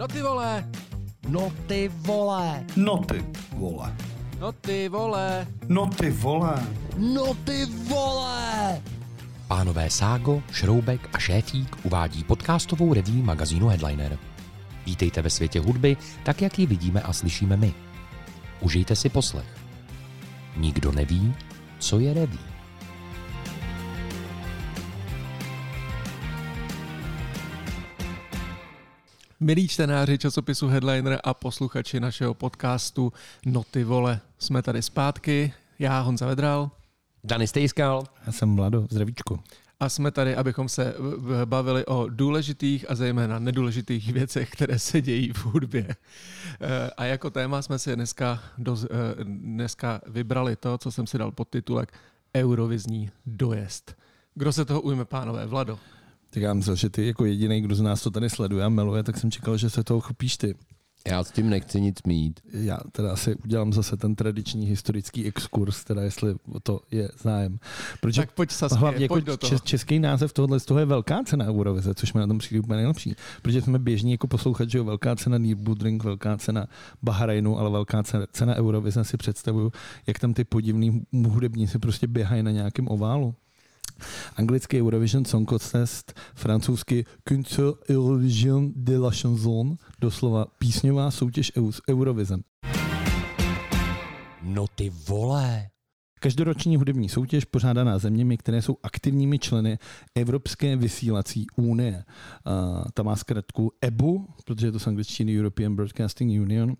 No ty vole! No ty vole. No ty vole. No ty vole! No ty vole. No ty vole. Pánové Ságo, Šroubek a Šéfík uvádí podcastovou reví magazínu Headliner. Vítejte ve světě hudby, tak jak ji vidíme a slyšíme my. Užijte si poslech. Nikdo neví, co je reví. Milí čtenáři časopisu Headliner a posluchači našeho podcastu No ty vole, jsme tady zpátky. Já Honza Vedral Dany Stejskal. Já jsem Vlado, zdravíčku. a jsme tady, abychom se bavili o důležitých a zejména nedůležitých věcech, které se dějí v hudbě. Eh, A jako téma jsme si dneska, doz, eh, dneska vybrali to, co jsem si dal pod titulek Eurovizní dojezd. Kdo se toho ujme, pánové? Vlado. Tak já myslel, že ty jako jediný, kdo z nás to tady sleduje a miluje, tak jsem čekal, že se toho chopíš ty. Já s tím nechci nic mít. Já teda asi udělám zase ten tradiční historický exkurs, teda jestli o to je zájem. Protože Tak pojď, Saskia, hlavně jako pojď do toho. čes, český název tohohle z toho je velká cena Eurovize, což mi na tom přijde úplně nejlepší. Protože jsme běžní jako poslouchat, že jo, velká cena Nürburgring, velká cena Bahrajnu, ale velká cena, cena Eurovize si představuju, jak tam ty podivní hudebníci prostě běhají na nějakém oválu. Anglický Eurovision Song Contest, francouzsky Concert Eurovision de la Chanson, doslova písňová soutěž EU- Eurovize. No ty vole. Každoroční hudební soutěž pořádaná zeměmi, které jsou aktivními členy Evropské vysílací unie. Uh, ta má zkratku EBU, protože je to z angličtiny European Broadcasting Union.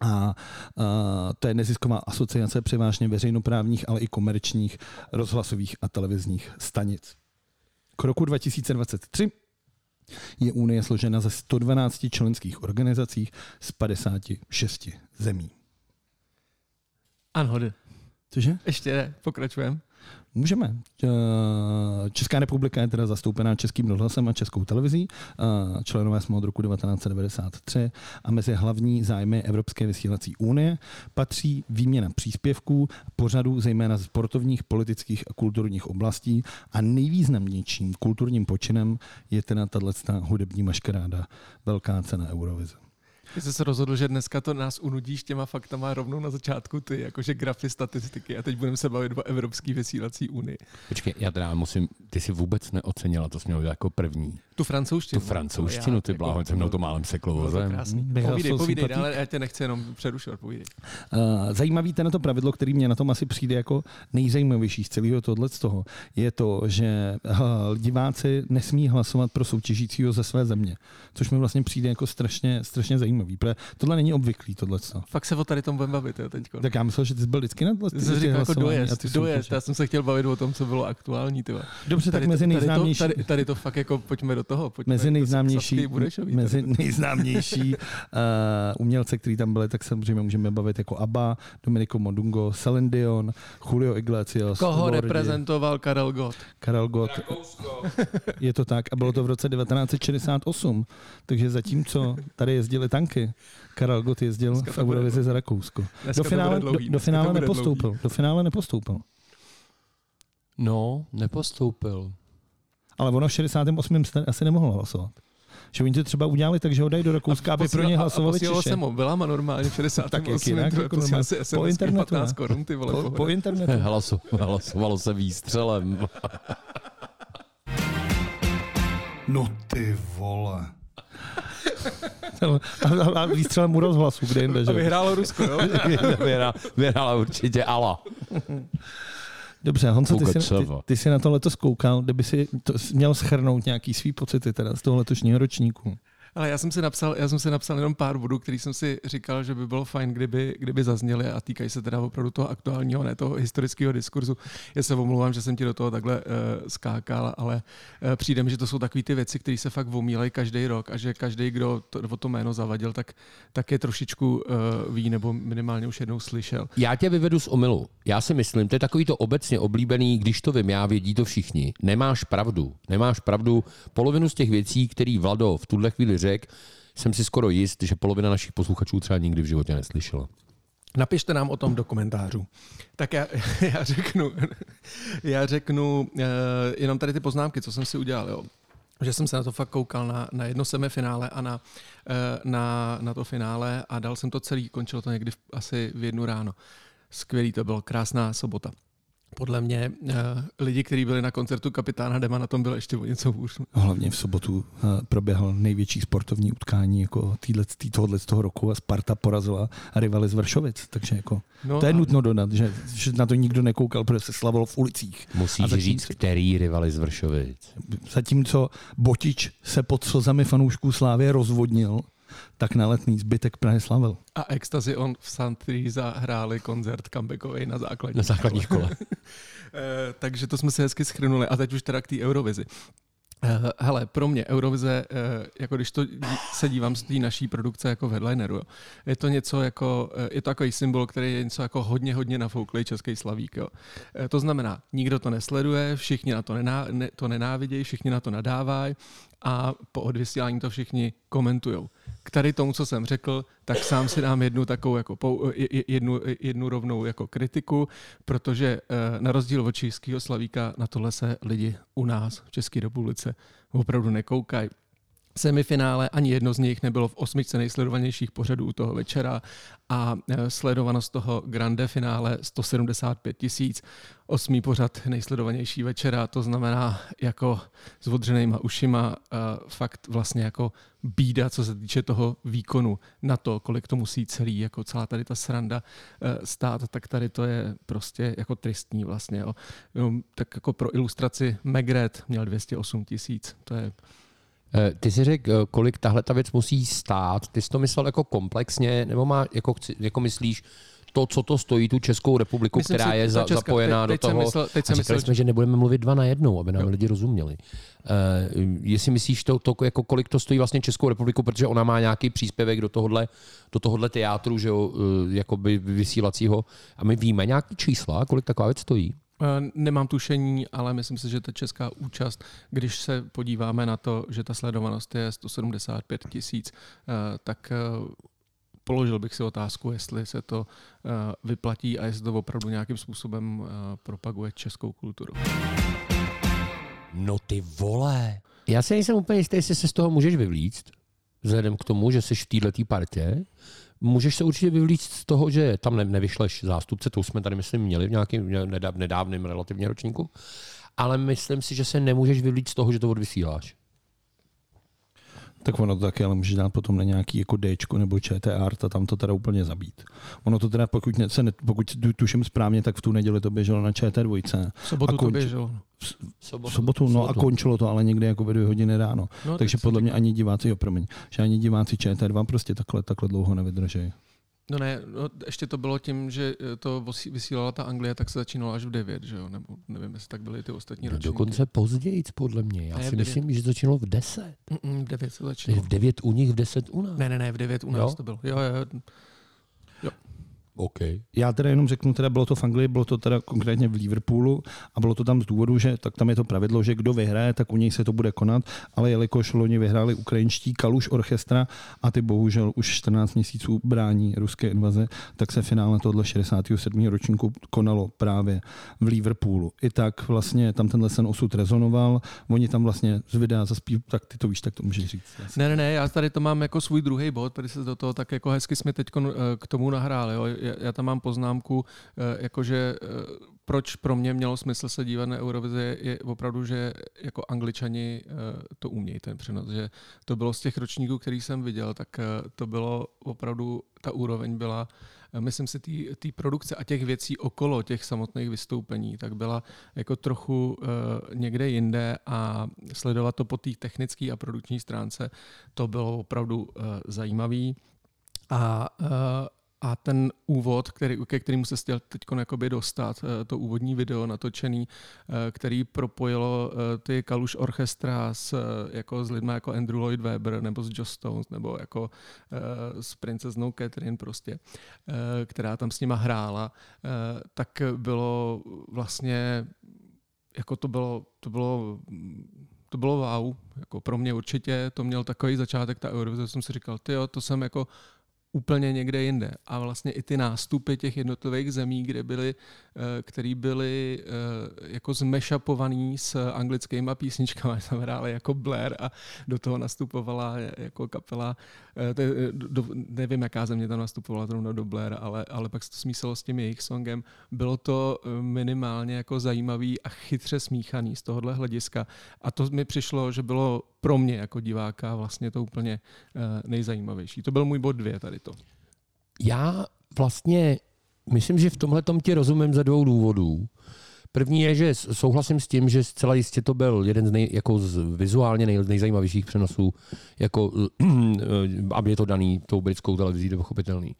A uh, to je nezisková asociace převážně veřejnoprávních, ale i komerčních rozhlasových a televizních stanic. K roku 2023 je Unie složena ze 112 členských organizací z 56 zemí. Anhody. Cože? Ještě ne, pokračujeme. Můžeme. Eh, Česká republika je teda zastoupená Českým rozhlasem a Českou televizí. Eh, Členové jsme od roku 1993 a mezi hlavní zájmy Evropské vysílací unie patří výměna příspěvků, pořadů zejména z sportovních, politických a kulturních oblastí a nejvýznamnějším kulturním počinem je teda tato hudební maškaráda Velká cena Eurovize. Ty jsi se rozhodl, že dneska to nás unudíš těma faktama rovnou na začátku ty, jakože grafy, statistiky a teď budeme se bavit o Evropské vysílací unii. Počkej, já teda musím, ty jsi vůbec neocenila, to jsi měl jako první. Tu francouzštinu. Tu francouzštinu, ty bláho, se mnou to málem seklo vozem. Povídej, povídej, ale já tě nechci jenom přerušovat, povídej. Uh, zajímavý ten to pravidlo, který mě na tom asi přijde jako nejzajímavější z celého tohle z toho, je to, že uh, diváci nesmí hlasovat pro soutěžícího ze své země, což mi vlastně přijde jako strašně, strašně zajímavý. Protože tohle není obvyklý, tohle. Fakt se o tady tom budeme bavit, jo, teďko. Tak já myslel, že ty jsi byl vždycky na tohle. Ty jsi říkal jako dojezd, ty dojezd. Já jsem se chtěl bavit o tom, co bylo aktuální, ty. Dobře, tak Tady, mezi to, tady, to, nejznámější, tady, tady, to fakt jako, pojďme do toho. Pojďme mezi nejznámější, mezi nejznámější uh, umělce, který tam byli, tak samozřejmě můžeme bavit jako ABBA, Domenico Modungo, Celine Dion, Julio Iglesias. Koho Lordi. reprezentoval Karel Gott? Karel Gott. Je to tak a bylo to v roce 1968. Takže zatímco tady jezdili tanky, Karel Gott jezdil Dneska v Eurovizi za Rakousko. Dneska Do finále, dlouhý, do, do finále nepostoupil. dlouhý. Do finále nepostoupil. No, nepostoupil. Ale ono v 68. jste asi nemohl hlasovat. Že oni to třeba udělali tak, že ho dají do Rakouska, aby pro ně hlasovali Posílal Češi. jsem mobilama normálně v 68. Tak jak jinak, jako prostě normálně. asi Po internetu, 15 ne? korun, ty vole. Po, po internetu. Hlaso, hlasovalo se výstřelem. No ty vole. A, a, a výstřelem u rozhlasu, kde jinde, A že? vyhrálo Rusko, jo? Vyhrá- Vyhrála určitě Ala. Dobře, Honzo, ty jsi, ty, ty jsi na to letos koukal, kdyby si to, měl schrnout nějaký svý pocity teda z toho letošního ročníku. Ale já jsem si napsal, já jsem si napsal jenom pár bodů, který jsem si říkal, že by bylo fajn, kdyby, kdyby zazněly a týkají se teda opravdu toho aktuálního, ne toho historického diskurzu. Já se omlouvám, že jsem ti do toho takhle uh, skákal, ale uh, přijde mi, že to jsou takové ty věci, které se fakt omílají každý rok a že každý, kdo to, o to jméno zavadil, tak, tak je trošičku uh, ví nebo minimálně už jednou slyšel. Já tě vyvedu z omylu. Já si myslím, to je takový to obecně oblíbený, když to vím já, vědí to všichni. Nemáš pravdu. Nemáš pravdu. Polovinu z těch věcí, který Vlado v tuhle chvíli řekl, jsem si skoro jist, že polovina našich posluchačů třeba nikdy v životě neslyšela. Napište nám o tom do komentářů. Tak já, já řeknu, já řeknu uh, jenom tady ty poznámky, co jsem si udělal. Jo. že jsem se na to fakt koukal na, na jedno semifinále a na, eh, na, na to finále a dal jsem to celý, končilo to někdy v, asi v jednu ráno. Skvělý to bylo, krásná sobota podle mě uh, lidi, kteří byli na koncertu kapitána Dema, na tom bylo ještě o něco hůř. Hlavně v sobotu uh, proběhl největší sportovní utkání jako tý, tohohle z toho roku a Sparta porazila rivali z Vršovic. Takže jako, no to je a... nutno dodat, že, že, na to nikdo nekoukal, protože se slavilo v ulicích. Musíš zatím, říct, který rivali z Vršovic. Zatímco Botič se pod slzami fanoušků Slávě rozvodnil, tak na letný zbytek Prahy slavil. A Ecstasy on v Santriza hráli koncert comebackový na základní Na základní škole. Eh, takže to jsme se hezky schrnuli. A teď už teda k té Eurovizi. Uh, hele, pro mě Eurovize, uh, jako když to se dívám z té naší produkce jako v headlineru, je to něco jako, je to takový symbol, který je něco jako hodně, hodně nafouklý český slavík. Jo. To znamená, nikdo to nesleduje, všichni na to, nená, ne, to nenávidějí, všichni na to nadávají a po odvysílání to všichni komentují k tady tomu, co jsem řekl, tak sám si dám jednu takovou jako pou, jednu, jednu rovnou jako kritiku, protože eh, na rozdíl od českého slavíka na tohle se lidi u nás v České republice opravdu nekoukají semifinále, ani jedno z nich nebylo v osmičce nejsledovanějších pořadů toho večera a e, sledovanost toho grande finále 175 tisíc, osmý pořad nejsledovanější večera, to znamená jako s odřenýma ušima e, fakt vlastně jako bída, co se týče toho výkonu na to, kolik to musí celý, jako celá tady ta sranda e, stát, tak tady to je prostě jako tristní vlastně. Jo. Tak jako pro ilustraci Megret měl 208 tisíc, to je ty si řekl, eh, kolik tahle ta věc musí stát. Ty jsi to myslel jako komplexně, nebo má, jako, jako myslíš, to, co to stojí tu Českou republiku, Myslím která si, je za, Česka, zapojená teď, do toho. Myslel, teď a říkali myslel, jsme, že nebudeme mluvit dva na jednou, aby nám jo. lidi rozuměli. Uh, jestli myslíš to, to, jako kolik to stojí vlastně Českou republiku, protože ona má nějaký příspěvek do tohohle, do tohohle teátru, že jo, uh, jakoby vysílacího. A my víme nějaký čísla, kolik taková věc stojí? Eh, nemám tušení, ale myslím si, že ta česká účast, když se podíváme na to, že ta sledovanost je 175 tisíc, eh, tak eh, položil bych si otázku, jestli se to vyplatí a jestli to opravdu nějakým způsobem propaguje českou kulturu. No ty vole. Já si nejsem úplně jistý, jestli se z toho můžeš vyvlíct, vzhledem k tomu, že jsi v této partě, Můžeš se určitě vyvlít z toho, že tam ne, nevyšleš zástupce, to už jsme tady, myslím, měli v nějakém nedávném relativně ročníku, ale myslím si, že se nemůžeš vyvlít z toho, že to odvysíláš. Tak ono to taky, ale může dát potom na nějaký jako D nebo ČTR a tam to teda úplně zabít. Ono to teda, pokud, ne, se ne, pokud tuším správně, tak v tu neděli to běželo na ČT2. V sobotu konč, to běželo. V sobotu, sobotu, no sobotu. a končilo to ale někdy jako ve dvě hodiny ráno. No, Takže podle mě ani diváci, jo, promiň, že ani diváci ČT2 prostě takhle, takhle dlouho nevydrží. No ne, no, ještě to bylo tím, že eh, to vysílala ta Anglie, tak se začínalo až v 9, že jo? Nebo nevím, jestli tak byly ty ostatní no, ročníky. Dokonce později, podle mě. Já ne, si myslím, že začínalo v 10. Mm-mm, v 9 se začínalo. V 9 u nich, v 10 u nás. Ne, ne, ne, v 9 u nás jo? to bylo. Jo, jo. Okay. Já teda jenom řeknu, teda bylo to v Anglii, bylo to teda konkrétně v Liverpoolu a bylo to tam z důvodu, že tak tam je to pravidlo, že kdo vyhraje, tak u něj se to bude konat, ale jelikož loni vyhráli ukrajinští Kaluš Orchestra a ty bohužel už 14 měsíců brání ruské invaze, tak se finále tohle 67. ročníku konalo právě v Liverpoolu. I tak vlastně tam tenhle sen osud rezonoval, oni tam vlastně z videa zaspí, tak ty to víš, tak to můžeš říct. Ne, ne, ne, já tady to mám jako svůj druhý bod, který se do toho tak jako hezky jsme teď eh, k tomu nahráli. Jo já tam mám poznámku, eh, jakože eh, proč pro mě mělo smysl se dívat na Eurovizi, je opravdu, že jako angličani eh, to umějí, ten přenos, že to bylo z těch ročníků, který jsem viděl, tak to bylo opravdu, ta úroveň byla myslím si, té produkce a těch věcí okolo těch samotných vystoupení, tak byla jako trochu někde jinde a sledovat to po té technické a produkční stránce, to bylo opravdu zajímavý. A a ten úvod, který, ke kterému se chtěl teď dostat, eh, to úvodní video natočený, eh, který propojilo eh, ty Kaluš Orchestra s, jako s lidmi jako Andrew Lloyd Webber nebo s Joss Stones nebo jako s princeznou Catherine prostě, která tam s nima hrála, tak bylo vlastně jako to bylo, to bylo to bylo wow, jako pro mě určitě to měl takový začátek ta Eurovize, jsem si říkal, ty to jsem jako úplně někde jinde. A vlastně i ty nástupy těch jednotlivých zemí, kde byly, eh, které byly eh, jako zmešapovaný s anglickými písničkami, tam hráli jako Blair a do toho nastupovala jako kapela, eh, to, do, nevím, jaká země tam nastupovala zrovna do Blair, ale, ale pak se to smíselo s tím jejich songem. Bylo to minimálně jako zajímavý a chytře smíchaný z tohohle hlediska. A to mi přišlo, že bylo pro mě jako diváka vlastně to úplně nejzajímavější. To byl můj bod dvě tady to. Já vlastně myslím, že v tomhle tom ti rozumím ze dvou důvodů. První je, že souhlasím s tím, že zcela jistě to byl jeden z, nej, jako z vizuálně nej, nejzajímavějších přenosů, jako, aby je to daný tou britskou televizí, to pochopitelný.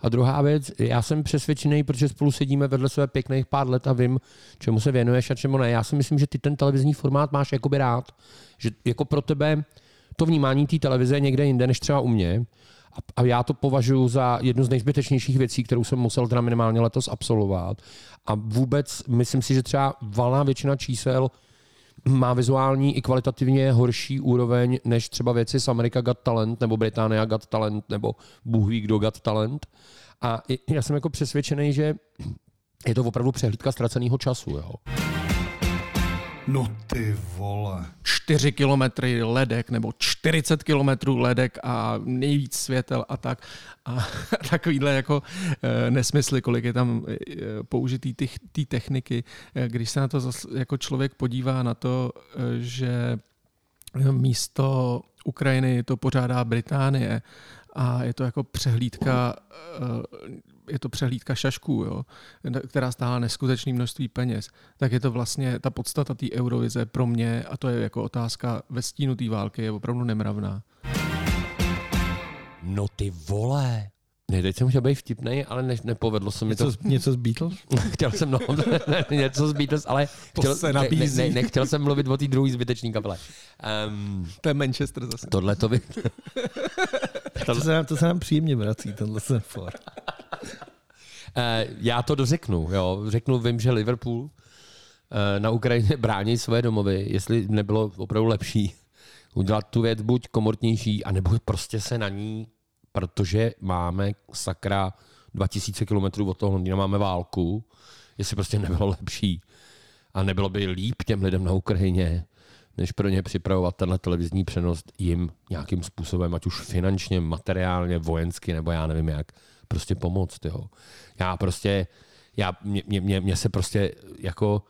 A druhá věc, já jsem přesvědčený, protože spolu sedíme vedle sebe pěkných pár let a vím, čemu se věnuješ a čemu ne. Já si myslím, že ty ten televizní formát máš jakoby rád. Že jako pro tebe to vnímání té televize je někde jinde než třeba u mě. A já to považuji za jednu z nejzbytečnějších věcí, kterou jsem musel teda minimálně letos absolvovat. A vůbec myslím si, že třeba valná většina čísel má vizuální i kvalitativně horší úroveň než třeba věci z Amerika Got Talent nebo Británia Got Talent nebo Bůh ví, kdo Got Talent. A já jsem jako přesvědčený, že je to opravdu přehlídka ztraceného času. Jo. No ty vole. 4 kilometry ledek nebo 40 kilometrů ledek a nejvíc světel a tak. A takovýhle jako e, nesmysly, kolik je tam e, použitý té techniky. E, když se na to jako člověk podívá na to, že místo Ukrajiny to pořádá Británie a je to jako přehlídka je to přehlídka šašků, jo, která stála neskutečné množství peněz, tak je to vlastně ta podstata té Eurovize pro mě, a to je jako otázka ve stínu té války, je opravdu nemravná. No ty vole, ne, teď jsem chtěl být vtipný, ale ne, nepovedlo se mi něco, to. Něco z Beatles? chtěl jsem, no, ne, něco z Beatles, ale to chtěl, se nabízí. Ne, ne, nechtěl jsem mluvit o té druhé zbytečné kapele. Um, to je Manchester zase. Tohle to by... to, se nám, to se nám příjemně vrací, tenhle sen for. Eh, já to dořeknu, jo. Řeknu, vím, že Liverpool eh, na Ukrajině brání své domovy, jestli nebylo opravdu lepší udělat tu věc buď komortnější, anebo prostě se na ní, protože máme sakra 2000 kilometrů od toho Londýna, máme válku, jestli prostě nebylo lepší a nebylo by líp těm lidem na Ukrajině, než pro ně připravovat tenhle televizní přenos jim nějakým způsobem, ať už finančně, materiálně, vojensky, nebo já nevím jak, prostě pomoct. Jo. Já prostě, já, mě, mě, mě se prostě jako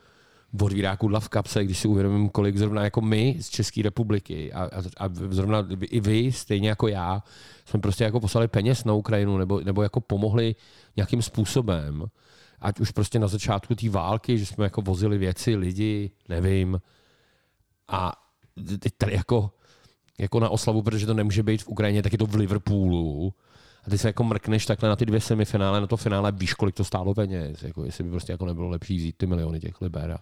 odvírá kudla v kapse, když si uvědomím, kolik zrovna jako my z České republiky a, a, a zrovna i vy, stejně jako já, jsme prostě jako poslali peněz na Ukrajinu nebo, nebo jako pomohli nějakým způsobem, ať už prostě na začátku té války, že jsme jako vozili věci, lidi, nevím. A teď tady jako, jako na oslavu, protože to nemůže být v Ukrajině, tak je to v Liverpoolu a ty se jako mrkneš takhle na ty dvě semifinále, na to finále víš, kolik to stálo peněz. Jako, jestli by prostě jako nebylo lepší vzít ty miliony těch liber a,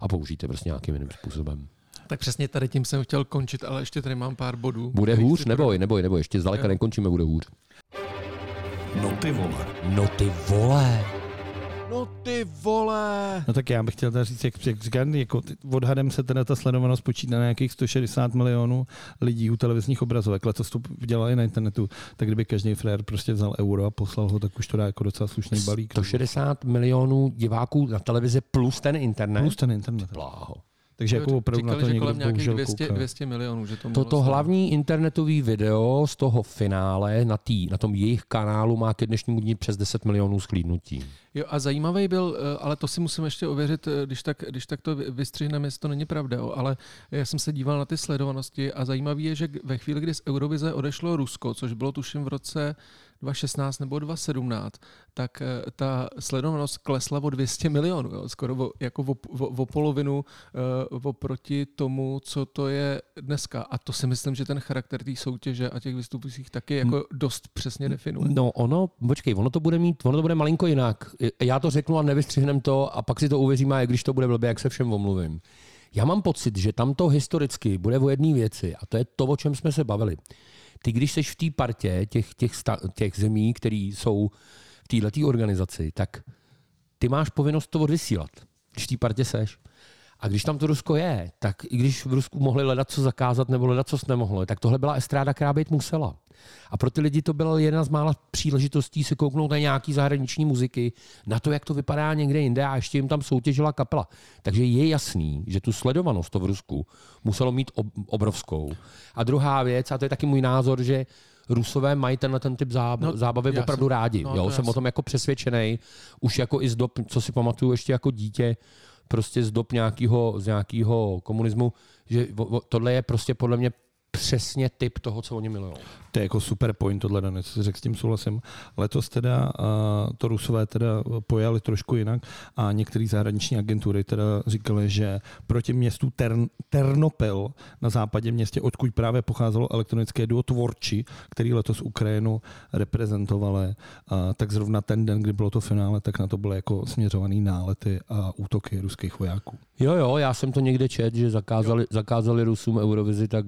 a použít je prostě nějakým jiným způsobem. Tak přesně tady tím jsem chtěl končit, ale ještě tady mám pár bodů. Bude hůř? Neboj, neboj, neboj, ještě zdaleka nekončíme, bude hůř. No ty vole. No ty vole. No ty vole. No tak já bych chtěl teda říct, jak, jak říkám, jako odhadem se teda ta sledovanost počítá na nějakých 160 milionů lidí u televizních obrazovek. Letos to dělali na internetu, tak kdyby každý frér prostě vzal euro a poslal ho, tak už to dá jako docela slušný balík. 160 milionů diváků na televizi plus ten internet? Plus ten internet. Bláho. Takže jako opravdu Říkali, na to že někdo kolem nějakých 200, kouká. 200 milionů. Že to Toto hlavní internetový video z toho finále na, tý, na tom jejich kanálu má ke dnešnímu dní přes 10 milionů sklídnutí. Jo a zajímavý byl, eh, ale to si musím ještě ověřit, eh, když tak, když tak to vystřihneme, jestli to není pravda, jo, ale já jsem se díval na ty sledovanosti a zajímavý je, že ve chvíli, kdy z Eurovize odešlo Rusko, což bylo tuším v roce 2016 nebo 2017, tak eh, ta sledovanost klesla o 200 milionů, jo, skoro o, jako o, o, o polovinu uh, oproti tomu, co to je dneska. A to si myslím, že ten charakter té soutěže a těch vystupujících taky jako dost přesně definuje. No ono, počkej, ono to bude mít, ono to bude malinko jinak. Já to řeknu a nevystřihnem to a pak si to uvěříme, a když to bude blbě, jak se všem omluvím. Já mám pocit, že tam to historicky bude o jedné věci a to je to, o čem jsme se bavili. Ty, když jsi v té partě těch, těch, sta, těch zemí, které jsou v této organizaci, tak ty máš povinnost to odvysílat, když v té partě seš. A když tam to Rusko je, tak i když v Rusku mohli hledat co zakázat nebo hledat co nemohlo, tak tohle byla estráda, která být musela. A pro ty lidi to byla jedna z mála příležitostí se kouknout na nějaký zahraniční muziky, na to, jak to vypadá někde jinde a ještě jim tam soutěžila kapela. Takže je jasný, že tu sledovanost to v Rusku muselo mít ob- obrovskou. A druhá věc, a to je taky můj názor, že Rusové mají tenhle ten typ záb- No, zábavy já opravdu rádi. no, jo, jsem jasně. o tom jako přesvědčený. Už jako i z dob, co si pamatuju ještě jako dítě, prostě z dob nějakého, z nějakého komunismu, že tohle je prostě podle mě přesně typ toho, co oni milují. To je jako super point tohle, Dani, co řekl, s tím souhlasím. Letos teda to Rusové teda pojali trošku jinak a některé zahraniční agentury teda říkali, že proti městu Tern, Ternopil na západě městě, odkud právě pocházelo elektronické duo Tvorči, který letos Ukrajinu reprezentovali, tak zrovna ten den, kdy bylo to finále, tak na to byly jako směřovaný nálety a útoky ruských vojáků. Jo, jo, já jsem to někde čet, že zakázali, zakázali Rusům Eurovizi, tak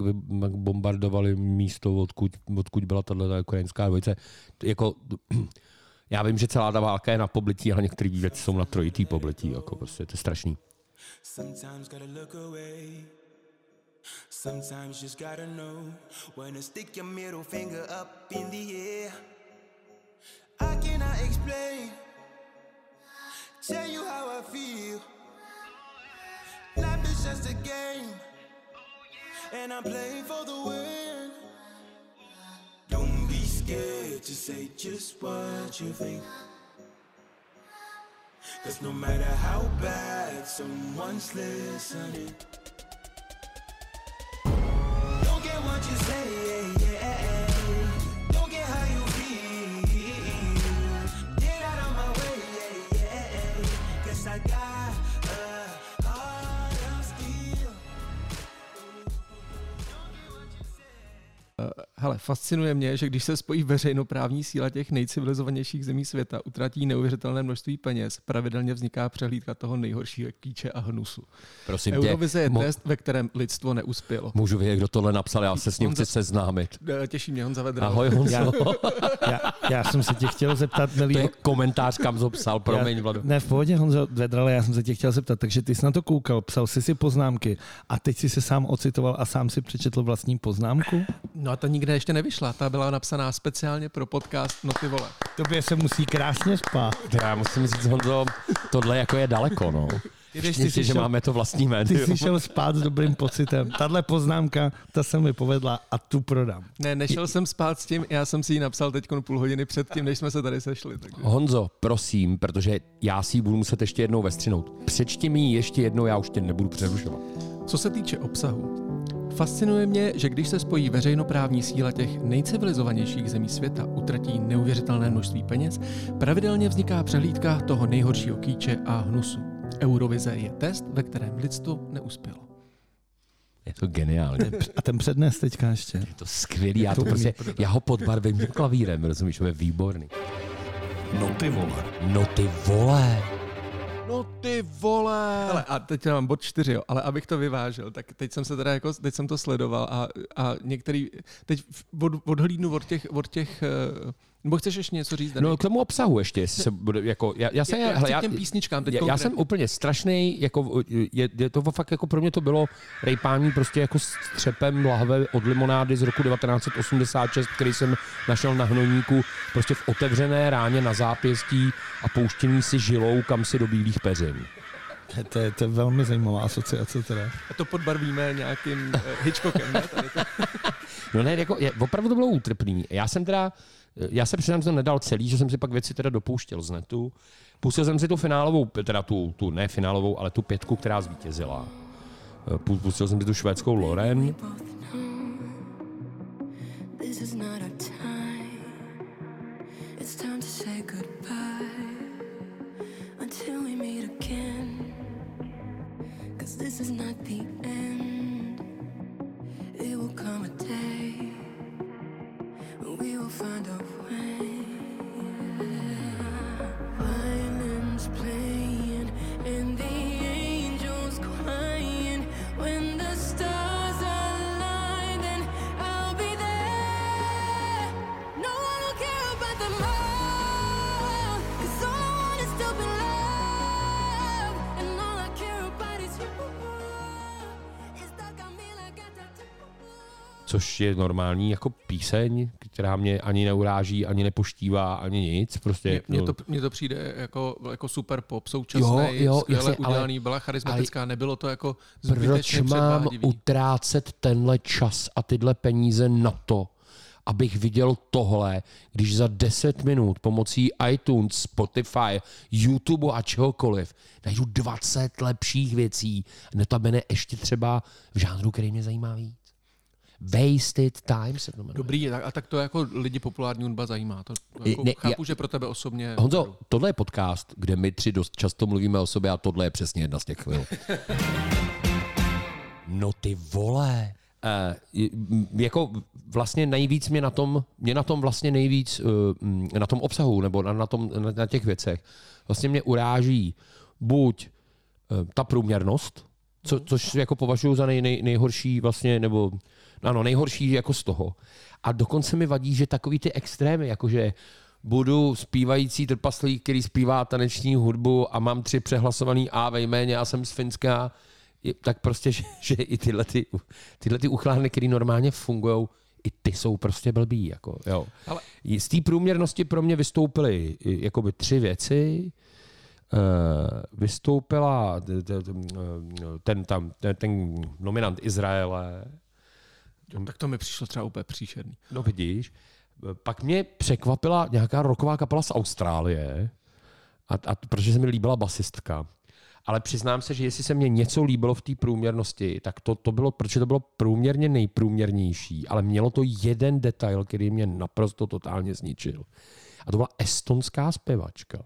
bombardovali místo, odkud, odkud byla tato ukrajinská dvojice. Jako, já vím, že celá ta válka je na poblití, ale některé věci jsou na trojitý poblití. Jako prostě, to je strašný. Sometimes just gotta know when to stick your middle finger up in the air. I cannot explain, tell you how I feel. Life is just a game, and I'm playing for the win. Scared to say just what you think. Cause no matter how bad someone's listening, Hele, fascinuje mě, že když se spojí veřejnoprávní síla těch nejcivilizovanějších zemí světa, utratí neuvěřitelné množství peněz, pravidelně vzniká přehlídka toho nejhoršího kýče a hnusu. Prosím Eurovize je mo- test, ve kterém lidstvo neuspělo. Můžu vědět, kdo tohle napsal, já se s ním Honza- chci seznámit. Eh, Těší mě Honza Vedra. Ahoj Honzo, Já, já jsem se tě chtěl zeptat, milý, to je komentář, kam to psal, promiň já, Vlado. Ne, v pohodě, Honzo Vedrale, já jsem se tě chtěl zeptat, takže ty jsi na to koukal, psal jsi si poznámky a teď jsi se sám ocitoval a sám si přečetl vlastní poznámku? No a ta nikde ještě nevyšla, ta byla napsaná speciálně pro podcast No ty vole. Tobě se musí krásně spát. Já musím říct, Honzo, tohle jako je daleko, no. Myslím si, že máme to vlastní Ty médium. jsi šel spát s dobrým pocitem. Tahle poznámka, ta se mi povedla a tu prodám. Ne, nešel jsem spát s tím, já jsem si ji napsal teď půl hodiny před tím, než jsme se tady sešli. Takže. Honzo, prosím, protože já si ji budu muset ještě jednou vestřinout. Přečti mi ji ještě jednou, já už tě nebudu přerušovat. Co se týče obsahu, fascinuje mě, že když se spojí veřejnoprávní síla těch nejcivilizovanějších zemí světa, utratí neuvěřitelné množství peněz, pravidelně vzniká přehlídka toho nejhoršího kýče a hnusu. Eurovize je test, ve kterém lidstvo neuspělo. Je to geniální. A ten přednes teďka ještě. Je to skvělý, já, to prostě, já ho podbarvím klavírem, rozumíš, to je výborný. No ty vole. No ty vole. No ty vole! Ale a teď mám bod čtyři, jo, ale abych to vyvážel, tak teď jsem se teda jako, teď jsem to sledoval a, a některý, teď od, odhlídnu od těch, od těch, eh, nebo chceš ještě něco říct? Dani? No k tomu obsahu ještě, jestli se bude, jako, já, já, se, Já- hele, já, těm písničkám teď já, já jsem úplně strašný, jako, je, je, to fakt jako pro mě to bylo rejpání prostě jako s třepem lahve od limonády z roku 1986, který jsem našel na hnojníku, prostě v otevřené ráně na zápěstí a pouštění si žilou kam si do bílých peřin. To je, to je velmi zajímavá asociace teda. A to podbarvíme nějakým uh, Hitchcockem, ne? Tady to. No ne, jako, je, opravdu to bylo útrpný. Já jsem teda, já se přiznám, že to nedal celý, že jsem si pak věci teda dopouštěl z netu. Pustil jsem si tu finálovou, teda tu, tu ne finálovou, ale tu pětku, která zvítězila. Pu- Pustil jsem si tu švédskou Loren. this is not což je normální jako píseň, která mě ani neuráží, ani nepoštívá, ani nic. Prostě, Mně no, to, mně to přijde jako, jako super pop, současný, Jo, jo, skvěle jasně, ale- udělaný, byla charismatická, nebylo to jako zbytečně proč mám předvádivý. utrácet tenhle čas a tyhle peníze na to, abych viděl tohle, když za 10 minut pomocí iTunes, Spotify, YouTube a čehokoliv najdu 20 lepších věcí, notabene ještě třeba v žánru, který mě zajímá víc. Wasted time se to jmenuje. Dobrý, a tak to jako lidi populární hudba zajímá. To, jako, Ne, chápu, já- že pro tebe osobně... Honzo, tohle je podcast, kde my tři dost často mluvíme o sobě a tohle je přesně jedna z těch chvil. No ty vole. Uh, jako vlastně nejvíc mě na tom, mě na tom vlastně nejvíc, uh, na tom obsahu nebo na, na, tom, na, na těch věcech, vlastně mě uráží buď uh, ta průměrnost, co, což jako považuji za nej, nej, nejhorší vlastně, nebo ano, nejhorší jako z toho. A dokonce mi vadí, že takový ty extrémy, jakože budu zpívající trpaslík, který zpívá taneční hudbu a mám tři přehlasovaný A ve jméně a jsem z Finska, tak prostě, že, že i tyhle, ty, tyhle ty uchlárny, které normálně fungují, i ty jsou prostě blbý. Jako, jo. Ale-. Z té průměrnosti pro mě vystoupily jakoby tři věci. Uh, vystoupila t- ten, tam, ten, ten nominant Izraele, Tak to mi přišlo třeba úplně příšerný. No vidíš, pak mě překvapila nějaká roková kapela z Austrálie, a, a protože se mi líbila basistka. Ale přiznám se, že jestli se mně něco líbilo v té průměrnosti, tak to, to bylo, protože to bylo průměrně nejprůměrnější, ale mělo to jeden detail, který mě naprosto totálně zničil. A to byla estonská zpěvačka,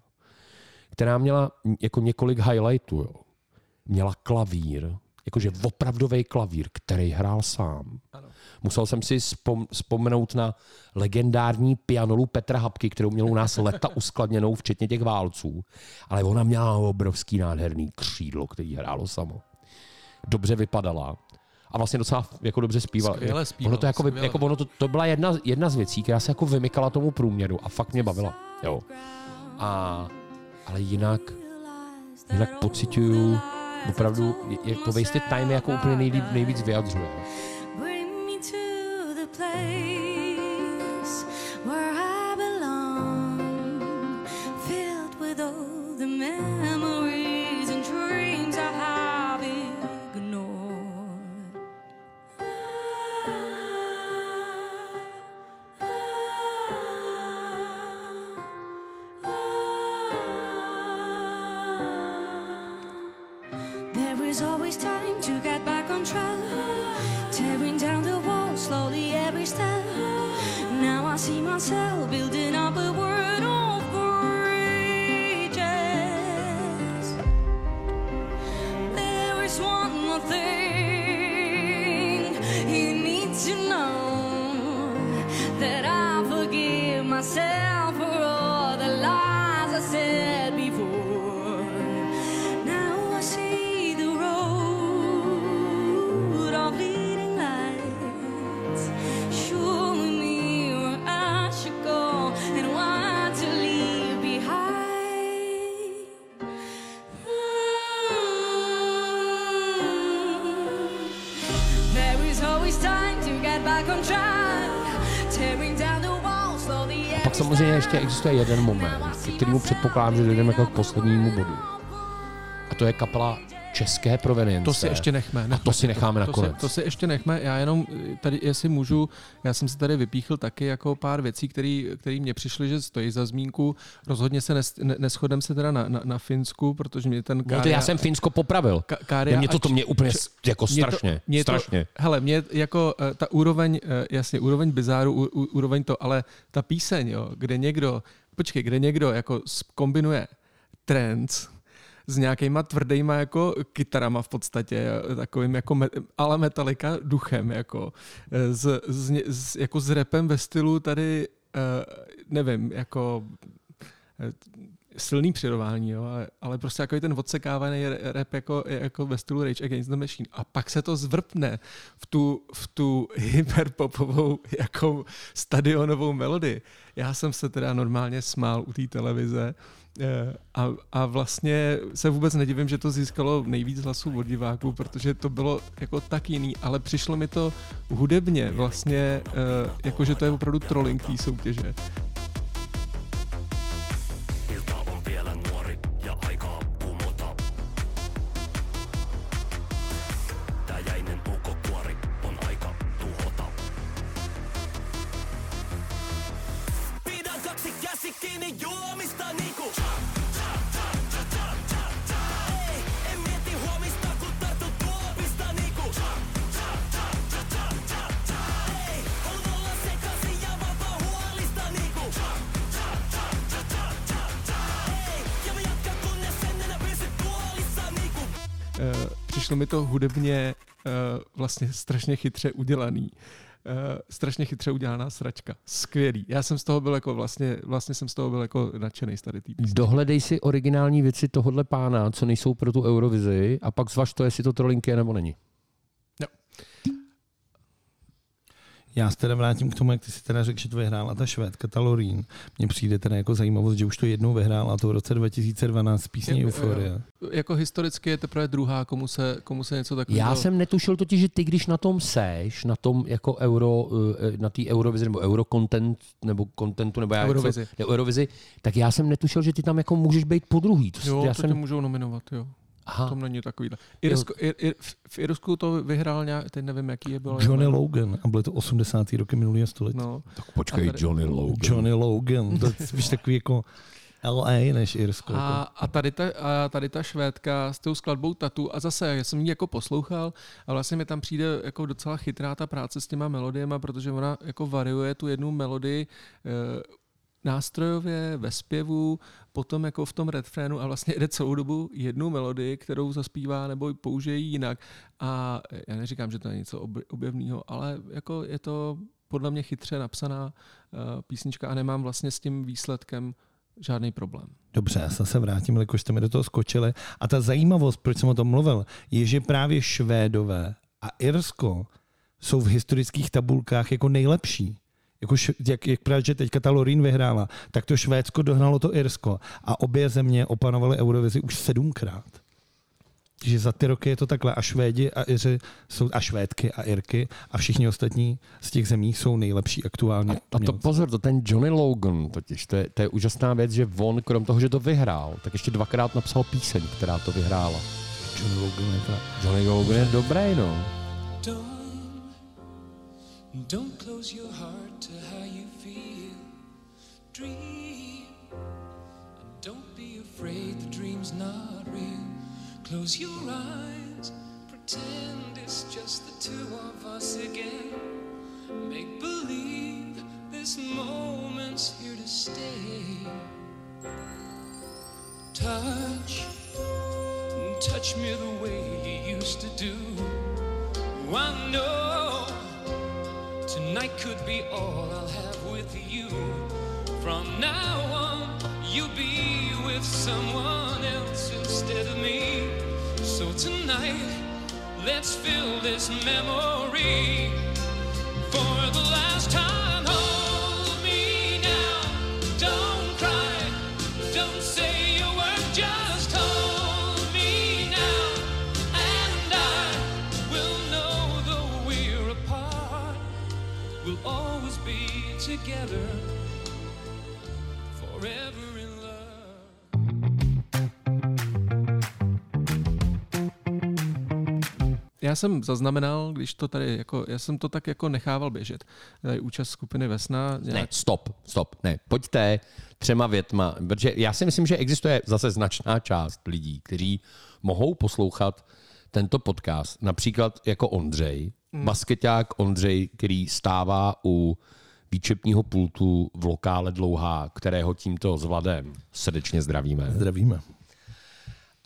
která měla jako několik highlightů. Jo. Měla klavír, jakože opravdový klavír, který hrál sám. Musel jsem si spom- vzpomenout na legendární pianolu Petra Hapky, kterou měl u nás leta uskladněnou, včetně těch válců. Ale ona měla obrovský nádherný křídlo, který hrálo samo. Dobře vypadala. A vlastně docela jako dobře zpívala. Skvěle zpívala, ono to, jako, skvěle. jako ono to, to byla jedna, jedna z věcí, která se jako vymykala tomu průměru a fakt mě bavila. Jo. A, ale jinak, jinak pocituju opravdu, je, to Wasted Time jako úplně nejlíp, nejvíc vyjadřuje. Bring me to the place samozřejmě ještě existuje jeden moment, ke kterému předpokládám, že dojdeme jako k poslednímu bodu. A to je kapela české provenience. To si ještě nechme. A to si necháme To si, nakonec. to si ještě nechme. Já jenom eh, tady, jestli můžu, já jsem si tady vypíchl taky jako pár věcí, které mě přišly, že stojí za zmínku. Rozhodně se nes, ne, neschodem se teda na, na, na Finsku, protože mě ten No to já jsem Finsko popravil. Ka- Kária mě to, to mě úplně Č- jako mě to- strašně, mě to- strašně. Hele, mě jako eh, ta úroveň, eh, jasně, úroveň bizáru, úroveň to, ale ta píseň, jo, kde někdo, počkej, kde někdo jako kombinuje trance s nějakýma tvrdýma jako kytarama v podstatě, eh, takovým jako me, ale Metallica duchem, jako eh, s, s, s, jako s repem ve stylu tady, uh, nevím, jako eh, silný přirovnání, jo, ale, prostě jako ten odsekávaný rap jako, jako ve stylu Rage Against the Machine. A pak se to zvrpne v tu, v tu hyperpopovou jako stadionovou melodii. Já jsem se teda normálně smál u té televize eh, a, a vlastně se vůbec nedivím, že to získalo nejvíc hlasů od diváků, protože to bylo jako tak jiný, ale přišlo mi to hudebně vlastně, eh, jako že to je opravdu trolling té soutěže. Přišlo mi to hudebně eh, vlastně strašně chytře udělaný. Uh, strašně chytře udělaná sračka. Skvělý. Já jsem z toho byl jako vlastně, vlastně jsem z toho byl jako nadšený z tady písně. Dohledej si originální věci tohohle pána, co nejsou pro tu Eurovizi a pak zvaž to, jestli to trolling je nebo není. Já se teda vrátím k tomu, jak ty si teda řekl, že to vyhrála ta švédka, ta Lorín. Mně přijde teda jako zajímavost, že už to jednou vyhrála, a to v roce 2012 písně Je- Euphoria. Jako historicky je teprve druhá, komu se, komu se něco takového... Já jsem netušil totiž, že ty, když na tom seš, na tom jako euro, eh, na té Eurovizi nebo Eurocontent, nebo contentu, nebo já Eurovizi. Co, ne, Eurovizi, tak já jsem netušil, že ty tam jako můžeš být po druhý. To, Jo, já to jsem, tě můžou nominovat, jo. Aha, Tom není takovýhle. Irsko, ir, ir, v- v Irsku to vyhrál nějak, teď nevím, jaký je byl. Johnny Logan, a byly to 80. roky minulého století. No, tak počkej, tady- Johnny Logan. Johnny Logan, to je spíš takový jako LA než Irsko. A, jako. a, tady ta, a tady ta švédka s tou skladbou Tatu a zase já jsem ji jako poslouchal a vlastně mi tam přijde jako docela chytrá ta práce s těma melodiema, protože ona jako variuje tu jednu melodii e, nástrojově ve zpěvu, potom jako v tom refrénu a vlastně jde celou dobu jednu melodii, kterou zaspívá nebo použije jinak. A já neříkám, že to je něco ob- objevného, ale jako je to podle mě chytře napsaná uh, písnička a nemám vlastně s tím výsledkem žádný problém. Dobře, já se vrátím, jelikož jste mi do toho skočili. A ta zajímavost, proč jsem o tom mluvil, je, že právě Švédové a Irsko jsou v historických tabulkách jako nejlepší. Jako š, jak, jak právě, že teďka ta Lorín vyhrála, tak to Švédsko dohnalo to Irsko a obě země opanovaly Eurovizi už sedmkrát. že za ty roky je to takhle a Švédi a Iři jsou, a Švédky a Irky a všichni ostatní z těch zemí jsou nejlepší aktuálně. A, a to pozor, to ten Johnny Logan totiž, to je, to je úžasná věc, že on, krom toho, že to vyhrál, tak ještě dvakrát napsal píseň, která to vyhrála. John Logan je ta... Johnny Logan je dobrý, no. Don't, don't close your afraid the dream's not real. Close your eyes, pretend it's just the two of us again. Make believe this moment's here to stay. Touch, touch me the way you used to do. I know tonight could be all I'll have with you. From now on, you'll be with someone else instead of me. So tonight, let's fill this memory for the last time. Hold me now, don't cry, don't say a word, just hold me now, and I will know though we're apart, we'll always be together, Já jsem zaznamenal, když to tady, jako, já jsem to tak jako nechával běžet. Tady účast skupiny Vesna. Ne, Nějak, stop, stop, ne, pojďte třema větma, protože já si myslím, že existuje zase značná část lidí, kteří mohou poslouchat tento podcast, například jako Ondřej, mm. basketák Ondřej, který stává u výčepního pultu v lokále Dlouhá, kterého tímto s Vladem srdečně zdravíme. Zdravíme.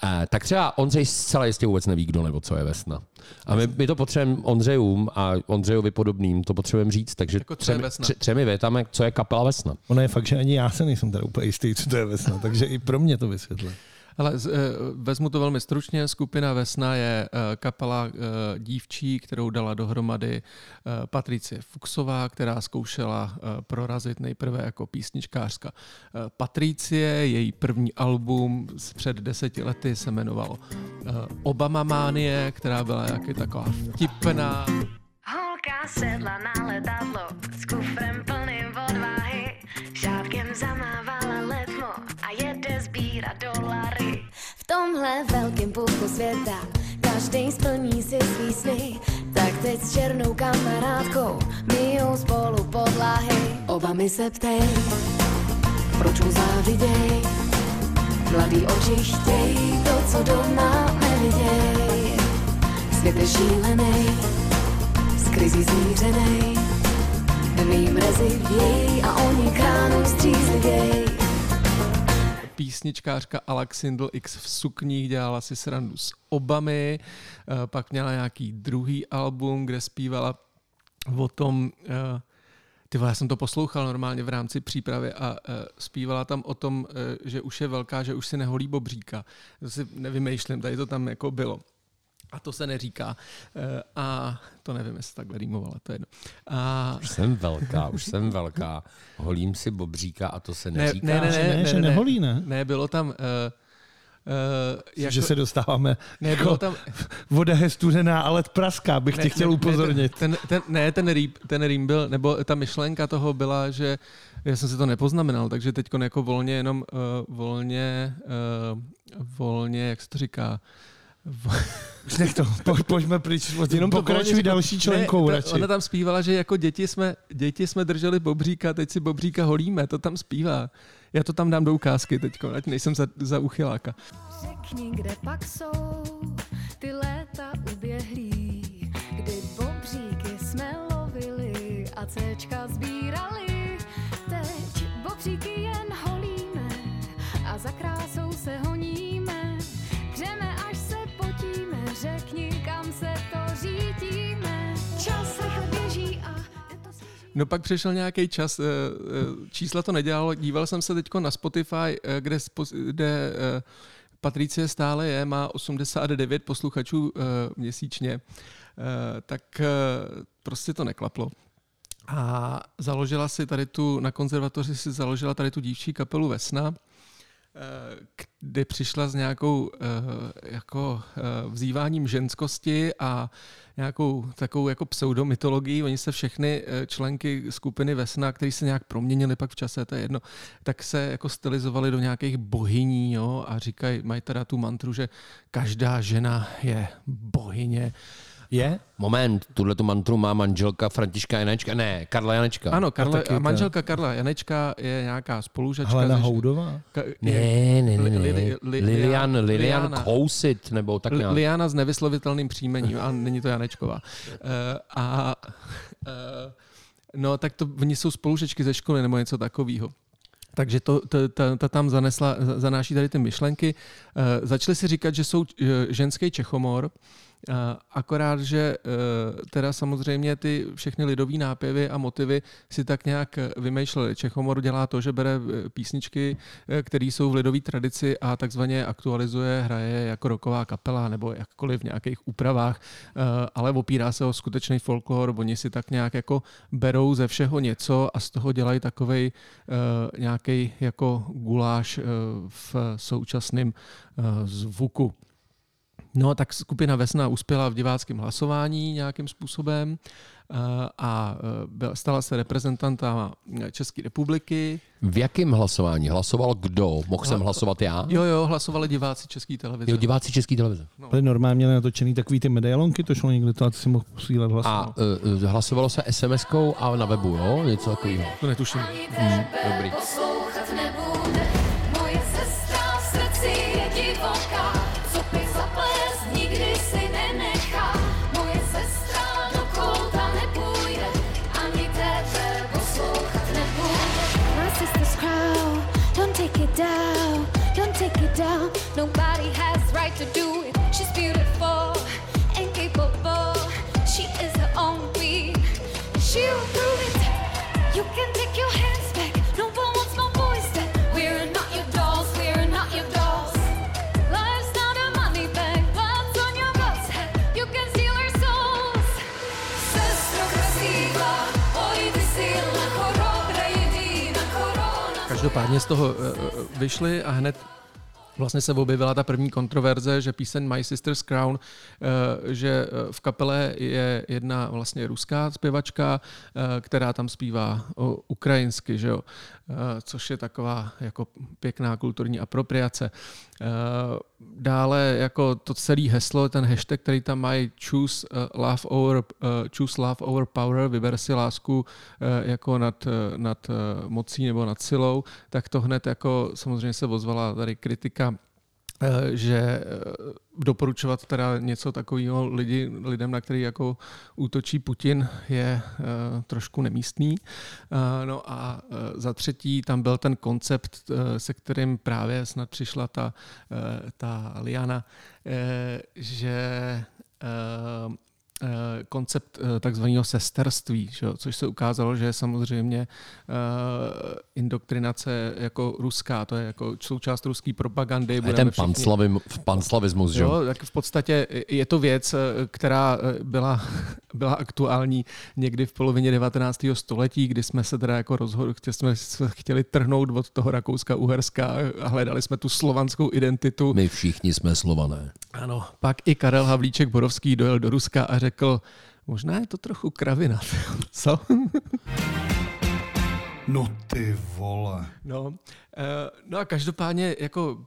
Eh, tak třeba Ondřej zcela jistě vůbec neví, kdo nebo co je Vesna. A my, my to potřebujeme Ondřejům a Ondřejovi podobným, to potřebujeme říct, takže Jako co je třemi, Vesna? tři, třemi větami, co je kapela Vesna. Ono je fakt, že ani já se nejsem teda úplně jistý, co to je vesna, takže i pro mě to vysvětlí. Ale eh, vezmu to velmi stručně. Skupina Vesna je eh, kapela eh, dívčí, kterou dala dohromady Patricie Fuxová, která zkoušela prorazit nejprve jako písničkářka. Patricie, její první album z před deseti lety se jmenovalo Obama Mánie, která byla jaky taková vtipná. Holka sedla na letadlo s kufrem plným odvahy. Šátkem zamávala letmo a jede sbírat dolary. Tomhle velkém půlku světa každý splní si svý sny. Tak teď s černou kamarádkou myjou spolu podlahy. Oba mi se ptej, proč mu záviděj? Mladý oči chtěj to, co doma neviděj. Svět je šílenej, z krizí zmířenej. Mý mrazy věj a oni kránou střízlivěj. Písničkářka Alexandl X v sukních dělala si srandu s Obamy, eh, pak měla nějaký druhý album, kde zpívala o tom, eh, ty já jsem to poslouchal normálně v rámci přípravy a eh, zpívala tam o tom, že už je velká, že už si neholí bobříka. To si nevymýšlím, tady to tam jako bylo. A to se neříká. Eh, A to nevím, jestli takhle rýmovala, to je jedno. A Už jsem velká, už jsem velká. Holím si bobříka a to se ne, neříká. ne, ne, že ne, ne, že neholí, ne? Ne, bylo tam... Uh, uh, Jako... Že se dostáváme ne, bylo tam, voda je studená, ale praská, bych tě chtěl upozornit. ten, ten, ne, ten rým, ten rým byl, nebo ta myšlenka toho byla, že já jsem si to nepoznamenal, takže teď jako volně jenom uh, volně, uh, volně, jak se to říká, Už nech to, po, pojďme pryč, Jenom pokračuj další členkou ne, radši. to, Ona tam zpívala, že jako děti jsme, děti jsme drželi bobříka, teď si bobříka holíme, to tam zpívá. Já to tam dám do ukázky teď, ať nejsem za, za uchyláka. Řekni, kde pak jsou ty léta uběhlý, kdy bobříky jsme lovili a Cčka sbírali. No pak přišel nějaký čas, eh, eh, čísla to nedělalo, díval jsem se teď na Spotify, eh, kde, kde Patricie stále je, má 89 posluchačů měsíčně, tak prostě to neklaplo. A založila si tady tu, na konzervatoři si založila tady tu dívčí kapelu Vesna, kdy přišla s nějakou jako vzýváním ženskosti a nějakou takovou jako pseudomytologií. Oni se všechny eh, členky skupiny Vesna, které se nějak proměnili pak v čase, to je jedno, tak se jako stylizovali do nějakých bohyní jo, a říkají, mají teda tu mantru, že každá žena je bohyně. Je? Moment, tuhle tu mantru má manželka Františka Janečka, ne, Karla Janečka. Ano, Karla, taky a ta- manželka Karla Janečka je nějaká spolužačka. Helena Houdová? Ka- Ne, ne, ne, Li- ne. Li- Li- Lilian, Lilian. Kousit, nebo tak nějak. Liana s nevyslovitelným příjmením, a není to Janečková. Uh, a uh, no, tak to oni jsou spolužečky ze školy nebo něco takového. Takže to, to, ta, ta tam zanesla, za- zanáší tady ty myšlenky. Uh, začali si říkat, že jsou ženský Čechomor, uh, akorát, že uh, teda samozřejmě ty všechny lidové nápěvy a motivy si tak nějak eh, vymýšleli. Čechomor dělá to, že bere eh, písničky, eh, které jsou v lidové tradici a takzvaně je aktualizuje, hraje jako roková kapela nebo jakkoliv v nějakých úpravách, eh, ale opírá se o skutečný folklor. Oni si tak nějak jako berou ze všeho něco a z toho dělají takovej uh, nějaký jako guláš v současném zvuku. No, tak skupina Vesna uspěla v diváckém hlasování nějakým způsobem uh, a byla- stala se reprezentanta České republiky. V jakém hlasování? Hlasoval kdo? Mohl jsem Hla- hlasovat já? Jo, jo, hlasovali diváci České televize. Jo, diváci České televize. Byly normálně měli natočený takový ty medailonky, to šlo někde to, a ty si mohl posílat hlas. A uh, hlasovalo se SMS-kou a na webu, jo? Něco takového. To netuším. Dobrý. Každopádně z toho eh, eh, vyšli a hned vlastně se objevila ta první kontroverze, že píseň My Sister's Crown, eh, že v kapele je jedna vlastně ruská zpěvačka, která tam zpívá ukrajinsky, že jo? Eh, což je taková jako pěkná kulturní apropriace. Eh, Dále jako to celé heslo, ten hashtag, který tam mají choose eh, love over, choose love over power, vyber si lásku jako nad, nad mocí nebo nad silou, tak to hned jako samozřejmě se ozvala tady kritika že eh, doporučovat teda něco takového lidi, lidem, na který jako útočí Putin, je uh, trošku nemístný. No a za třetí tam byl ten koncept, se kterým právě snad přišla ta, ta Liana, že eh, koncept eh, takzvaného sesterství, že jo, což se ukázalo, že je samozřejmě uh, indoktrinace jako ruská, to je jako součást ruské propagandy. A je ten všichni- panslavim, panslavismus, že jo? Tak v podstatě je to věc, eh, která eh, byla, byla aktuální někdy v polovině 19. století, kdy jsme se teda jako rozhodli, jsme chtěli trhnout od toho Rakouska-Uherska a hledali jsme tu slovanskou identitu. My všichni jsme slované. Ano, pak i Karel Havlíček Borovský dojel do Ruska a řekl, možná je to trochu kravina. Co? No ty vole. No, eh, no a každopádně jako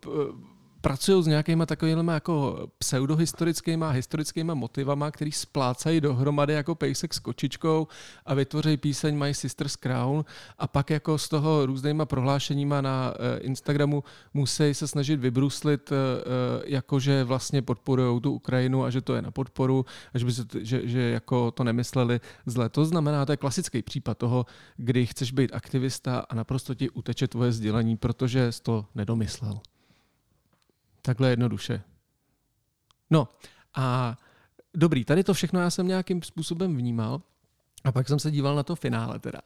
pracují s nějakýma takovými jako pseudohistorickými a historickými motivama, který splácají dohromady jako pejsek s kočičkou a vytvoří píseň My Sister's Crown a pak jako z toho různýma prohlášeníma na eh, Instagramu musí se snažit vybruslit, eh, eh, jako že vlastně podporují tu Ukrajinu a že to je na podporu a že, by se, že, že jako to nemysleli zle. To znamená, to je klasický případ toho, kdy chceš být aktivista a naprosto ti uteče tvoje sdělení, protože jsi to nedomyslel. Takhle jednoduše. No a dobrý, tady to všechno já jsem nějakým způsobem vnímal a pak jsem se díval na to finále teda.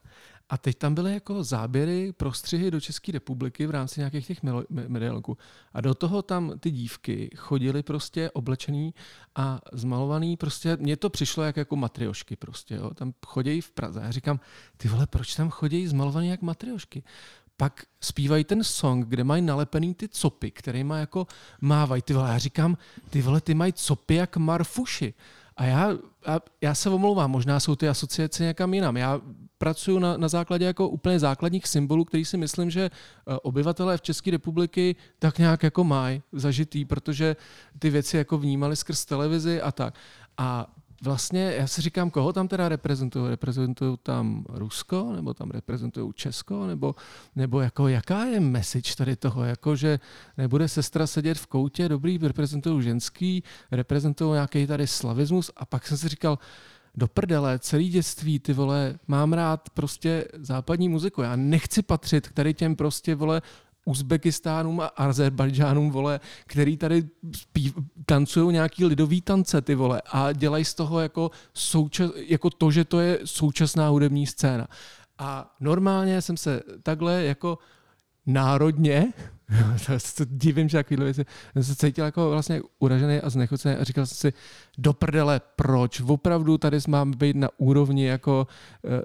A teď tam byly jako záběry, prostřihy do České republiky v rámci nějakých těch medailků. A do toho tam ty dívky chodily prostě oblečený a zmalovaný, prostě mně to přišlo jak jako matriošky prostě, jo. Tam chodějí v Praze. Já říkám, ty vole, proč tam chodějí zmalovaný jak matriošky? Pak zpívají ten song, kde mají nalepený ty copy, kterýma jako mávají. Ty vole, já říkám, ty vole, ty mají copy jak marfuši. A já, já, já se omlouvám, možná jsou ty asociace někam jinam. Já pracuji na, na základě jako úplně základních symbolů, který si myslím, že eh, obyvatelé v České republiky tak nějak jako mají zažitý, protože ty věci jako vnímali skrz televizi a tak. A vlastně já si říkám, koho tam teda reprezentují? Reprezentují tam Rusko, nebo tam reprezentují Česko, nebo, nebo jako jaká je message tady toho, jako že nebude sestra sedět v koutě, dobrý, reprezentují ženský, reprezentují nějaký tady slavismus a pak jsem si říkal, do prdele, celý dětství, ty vole, mám rád prostě západní muziku. Já nechci patřit k tady těm prostě, vole, Uzbekistánům a Azerbajdžánům, vole, který tady tancují nějaký lidový tance, ty vole, a dělají z toho jako, součas, jako to, že to je současná hudební scéna. A normálně jsem se takhle jako národně, to divím, že takovýhle věci, jsem se cítil jako vlastně uražený a znechucený a říkal jsem si, do prdele, proč? Opravdu tady mám být na úrovni jako, eh,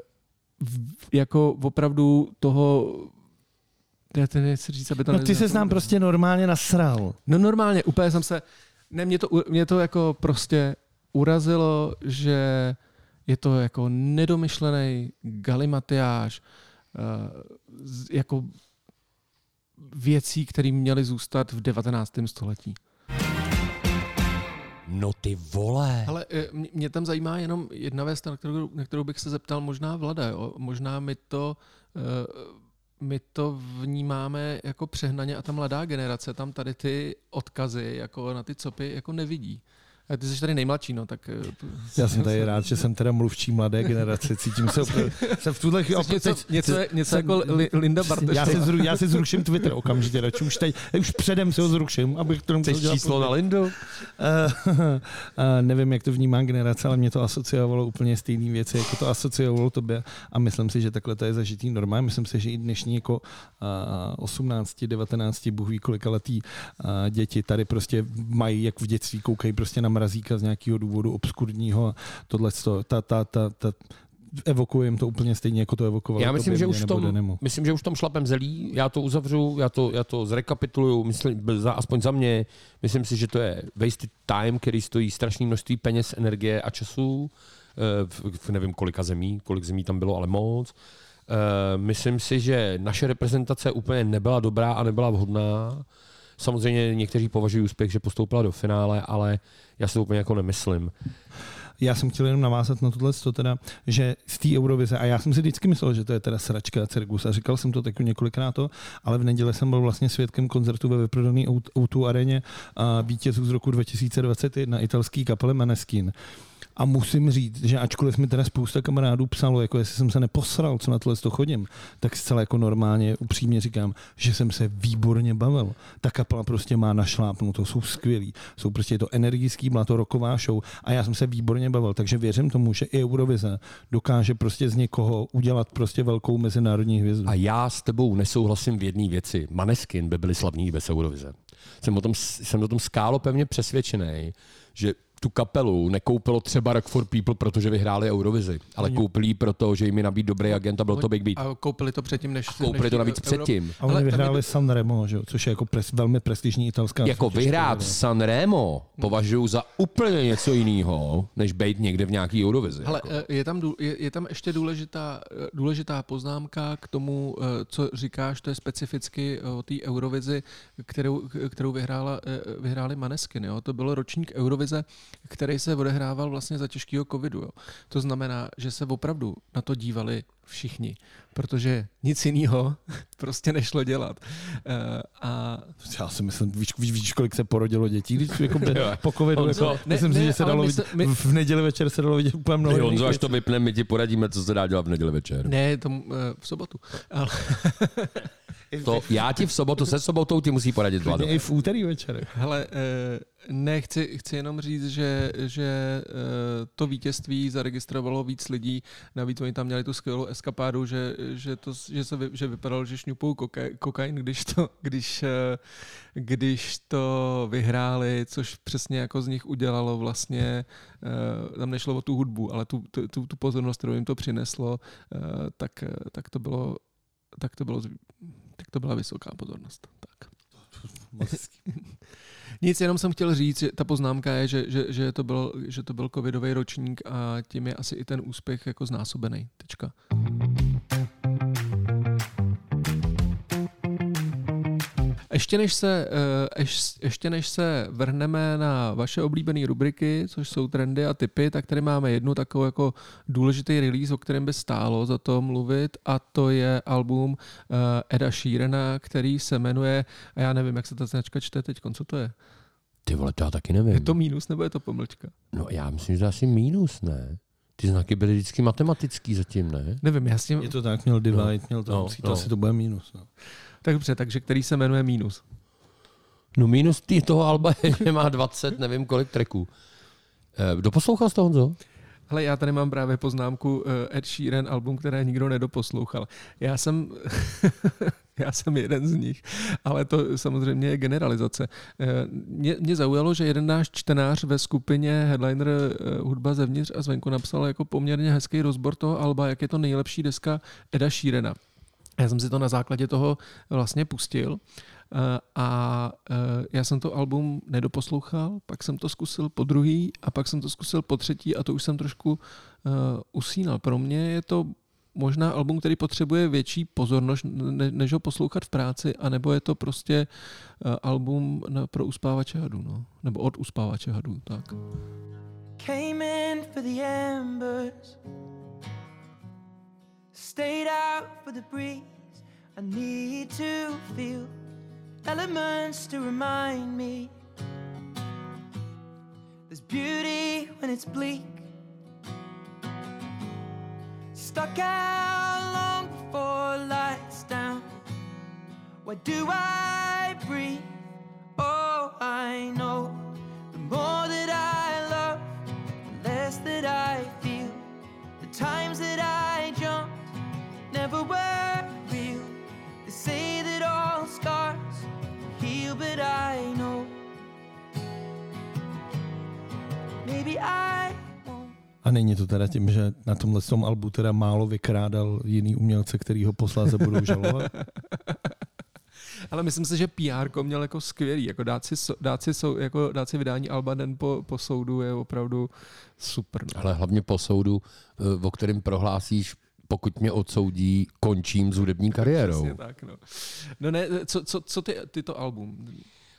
jako opravdu toho já to nechci říct, aby to No ty se nám prostě normálně nasral. No normálně, úplně jsem se, ne, mě to, mě to jako prostě urazilo, že je to jako nedomyšlený galimatiáž, uh, jako věcí, které měly zůstat v 19. století. No ty vole. Ale eh, mě, tam zajímá jenom jedna věc, na kterou, na kterou bych se zeptal možná Vlada. Jo? Možná my to, eh, my to vnímáme jako přehnaně a ta mladá generace tam tady ty odkazy jako na ty copy jako nevidí. A ty jsi tady nejmladší, no, tak... eh, Já jsem tady rád, že jsem teda mluvčí mladé generace, cítím se jsem v tuhle chvíli, něco, teď- něco, něco jako Li- Linda Bartoš. já si, zru, já si zruším Twitter okamžitě, radši už, teď, už předem si ho zruším, abych to nemusel dělat číslo na. Lindu? Uh, uh, nevím, jak to vnímá generace, ale mě to asociovalo úplně stejné věci, jako to asociovalo tobě a myslím si, že takhle to je zažitý normálně. Myslím si, že i dnešní jako uh, 18, 19, bůh ví kolika letý uh, děti tady prostě mají, jak v dětství, koukají prostě na mrazíka z nějakého důvodu obskurního a tohle, ta, ta, ta, ta, evokuje jim to úplně stejně, jako to evokovalo Já myslím, že už v tom, myslím, že už tom šlapem zelí, já to uzavřu, já to, já to zrekapituluju, myslím, za, aspoň za mě, myslím si, že to je wasted time, který stojí strašné množství peněz, energie a času, eh, v, v nevím kolika zemí, kolik zemí tam bylo, ale moc. Eh, Myslím si, že naše reprezentace úplně nebyla dobrá a nebyla vhodná. Samozřejmě někteří považují úspěch, že postoupila do finále, ale já si to úplně jako nemyslím. Já jsem chtěl jenom navázat na tohle, to teda, že z té Eurovize, a já jsem si vždycky myslel, že to je teda sračka a cirkus, a říkal jsem to taky několikrát to, ale v neděli jsem byl vlastně svědkem koncertu ve vyprodané O2 areně a vítězů z roku 2021 italský kapely Maneskin. A musím říct, že ačkoliv mi teda spousta kamarádů psalo, jako jestli jsem se neposral, co na tohle to chodím, tak zcela jako normálně, upřímně říkám, že jsem se výborně bavil. Ta kapela prostě má našlápnuto, jsou skvělí, jsou prostě to energický, byla to roková show a já jsem se výborně bavil, takže věřím tomu, že i Eurovize dokáže prostě z někoho udělat prostě velkou mezinárodní hvězdu. A já s tebou nesouhlasím v jedné věci. Maneskin by byli slavní bez Eurovize. Jsem o tom, jsem o tom skálo pevně přesvědčený, že tu kapelu nekoupilo třeba Rock for People, protože vyhráli Eurovizi, ale koupili ji proto, že jim je nabít dobrý agent a byl to Big Beat. A koupili to předtím, než... Koupili než to navíc Euro- předtím. A oni Ale vyhráli je- Sanremo, že? jo, což je jako pres, velmi prestižní italská Jako vyhrát v Sanremo považuji za úplně něco jiného, než být někde v nějaký Eurovizi. Hele, jako. eh, je tam, je, je tam ještě důležitá, eh, důležitá poznámka k tomu, eh, co říkáš, to je specificky o té Eurovizi, kterou, kterou vyhrála, vyhráli Maneskin. Jo? To byl ročník Eurovize, který se odehrával vlastně za těžkého covidu. Jo? To znamená, že se opravdu na to dívali všichni, protože nic jiného prostě nešlo dělat. Eh, A Já si myslím, víš, víš, víš kolik se porodilo dětí, když jako po covidu. Honzo, Jako, ne, myslím si, ne, že se dalo vidět, se- my- v neděli večer se dalo vidět úplně mnoho Honzo, až to vypneme, my ti poradíme, co se dá dělat v neděli večer. ne, tomu, eh, v sobotu. Ale, To, já ti v sobotu, se sobotou ti musí poradit Vlado. I v úterý večer. Hele, eh, ne, chci, chci jenom říct, že, že eh, to vítězství zaregistrovalo víc lidí, navíc oni tam měli tu skvělou eskapádu, že, že, to, že, se vy, že vypadalo, že šňupou koka, kokain, když to, když, eh, když to vyhráli, což přesně jako z nich udělalo vlastně, tam nešlo o tu hudbu, ale tu, tu, tu, pozornost, kterou jim to přineslo, tak, tak to bylo tak to bylo, to byla vysoká pozornost. Tak. Nic, jenom jsem chtěl říct, že ta poznámka je, že, že, že, to, byl, že to byl covidový ročník a tím je asi i ten úspěch jako znásobený. Tečka. Ještě než, se, eh, ješ- ještě než se vrhneme na vaše oblíbené rubriky, což jsou trendy a typy, tak tady máme jednu takovou jako důležitý release, o kterém by stálo za to mluvit a to je album eh, Eda Sheerana, který se jmenuje, a já nevím, jak se ta značka čte teď, co to je? Ty vole, to já taky nevím. Je to mínus nebo je to pomlčka? No já myslím, že to asi mínus, ne? Ty znaky byly vždycky matematický zatím, ne? Nevím, já s tím... Je to tak, měl divide, No, měl to, no, no, to no. asi to bude mínus. No. Tak dobře, takže který se jmenuje mínus. No mínus tý toho alba je, že má 20, nevím kolik tracků. Eh, Doposlouchal jsi to, Honzo? Hele, já tady mám právě poznámku eh, Ed Sheeran album, které nikdo nedoposlouchal. Já jsem, já jsem jeden z nich, ale to samozřejmě je generalizace. Eh, Mě, mě zaujalo, že jeden náš čtenář ve skupině Headliner eh, Hudba zevnitř a zvenku napsal jako poměrně hezký rozbor toho alba, jak je to nejlepší deska Eda Sheerana. Já jsem si to na základě toho vlastně pustil eh, a já jsem to album nedoposlouchal, pak jsem to zkusil po druhý a pak jsem to zkusil po třetí a to už jsem trošku usínal. Pro mě je to možná album, který potřebuje větší pozornost, ne, než ho poslouchat v práci, anebo je to prostě eh, album pro uspávače hadů, no. nebo od uspávače hadů, tak. Came in for the embers, stayed out for the breeze. I need to feel elements to remind me there's beauty when it's bleak. Stuck out long before lights down. Why do I breathe? Oh, I know the more that I love, the less that I feel. The times that I jumped never were real. They say that all scars heal, but I know maybe I. A není to teda tím, že na tomhle tom albu teda málo vykrádal jiný umělce, který ho posláze budou žalovat? Ale myslím si, že PR měl jako skvělý. Jako dát, si, dát, si, jako dát si vydání Alba den po, po soudu je opravdu super. No. Ale hlavně po soudu, eh, o kterém prohlásíš, pokud mě odsoudí, končím s hudební kariérou. Přesně tak, no. no ne, co, co, co ty, tyto album?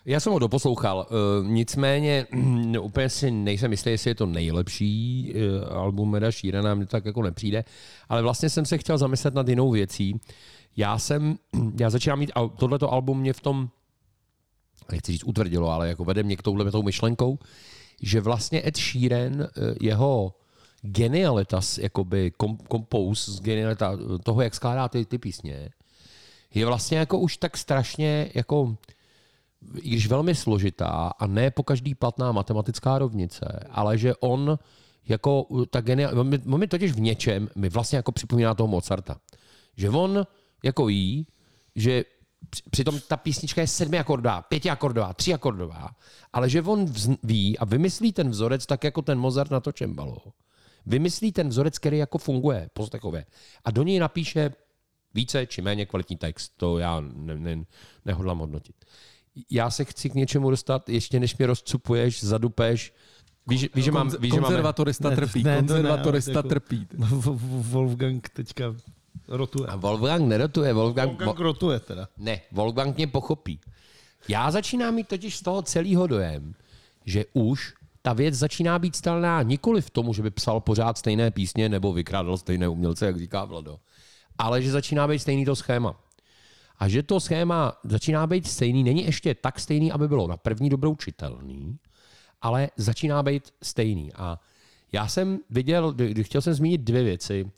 Já jsem ho doposlouchal, eh, nicméně no, úplně si nejsem jistý, jestli je to nejlepší eh, album Eda Sheerana, mně tak jako nepřijde, ale vlastně jsem se chtěl zamyslet nad jinou věcí. Já jsem, já začínám mít, a tohleto album mě v tom, nechci říct utvrdilo, ale jako vede mě k touhle tou myšlenkou, že vlastně Ed Sheeran, eh, jeho genialita, jakoby kom, kompous, genialita toho, jak skládá ty, ty písně, je vlastně jako už tak strašně jako i když velmi složitá a ne po každý platná matematická rovnice, ale že on jako ta genial, on mi, totiž v něčem mi vlastně jako připomíná toho Mozarta. Že on jako jí, že při- přitom ta písnička je sedmiakordová, pětiakordová, tříakordová, ale že on ví a vymyslí ten vzorec tak jako ten Mozart na to čembalo. Vymyslí ten vzorec, který jako funguje postechově a do něj napíše více či méně kvalitní text. To já ne, ne, nehodlám hodnotit. Já se chci k něčemu dostat, ještě než mě rozcupuješ, zadupeš. Víš, víš, že mám, víš, že máme, konzervatorista Ne, trpí. ne, to ne, konzervatorista jako- trpí. Wolfgang teďka rotuje. a Wolfgang nerotuje, Wolfgang, Wolfgang rotuje teda. Ne, Wolfgang mě pochopí. Já začínám mít totiž z toho celého dojem, že už ta věc začíná být stalná nikoli v tomu, že by psal pořád stejné písně nebo vykrádal stejné umělce, jak říká Vlado, ale že začíná být stejný to schéma. A že to schéma začíná být stejný, není ještě tak stejný, aby bylo na první dobrou čitelný, ale začíná být stejný. A já jsem viděl, chtěl jsem zmínit dvě věci.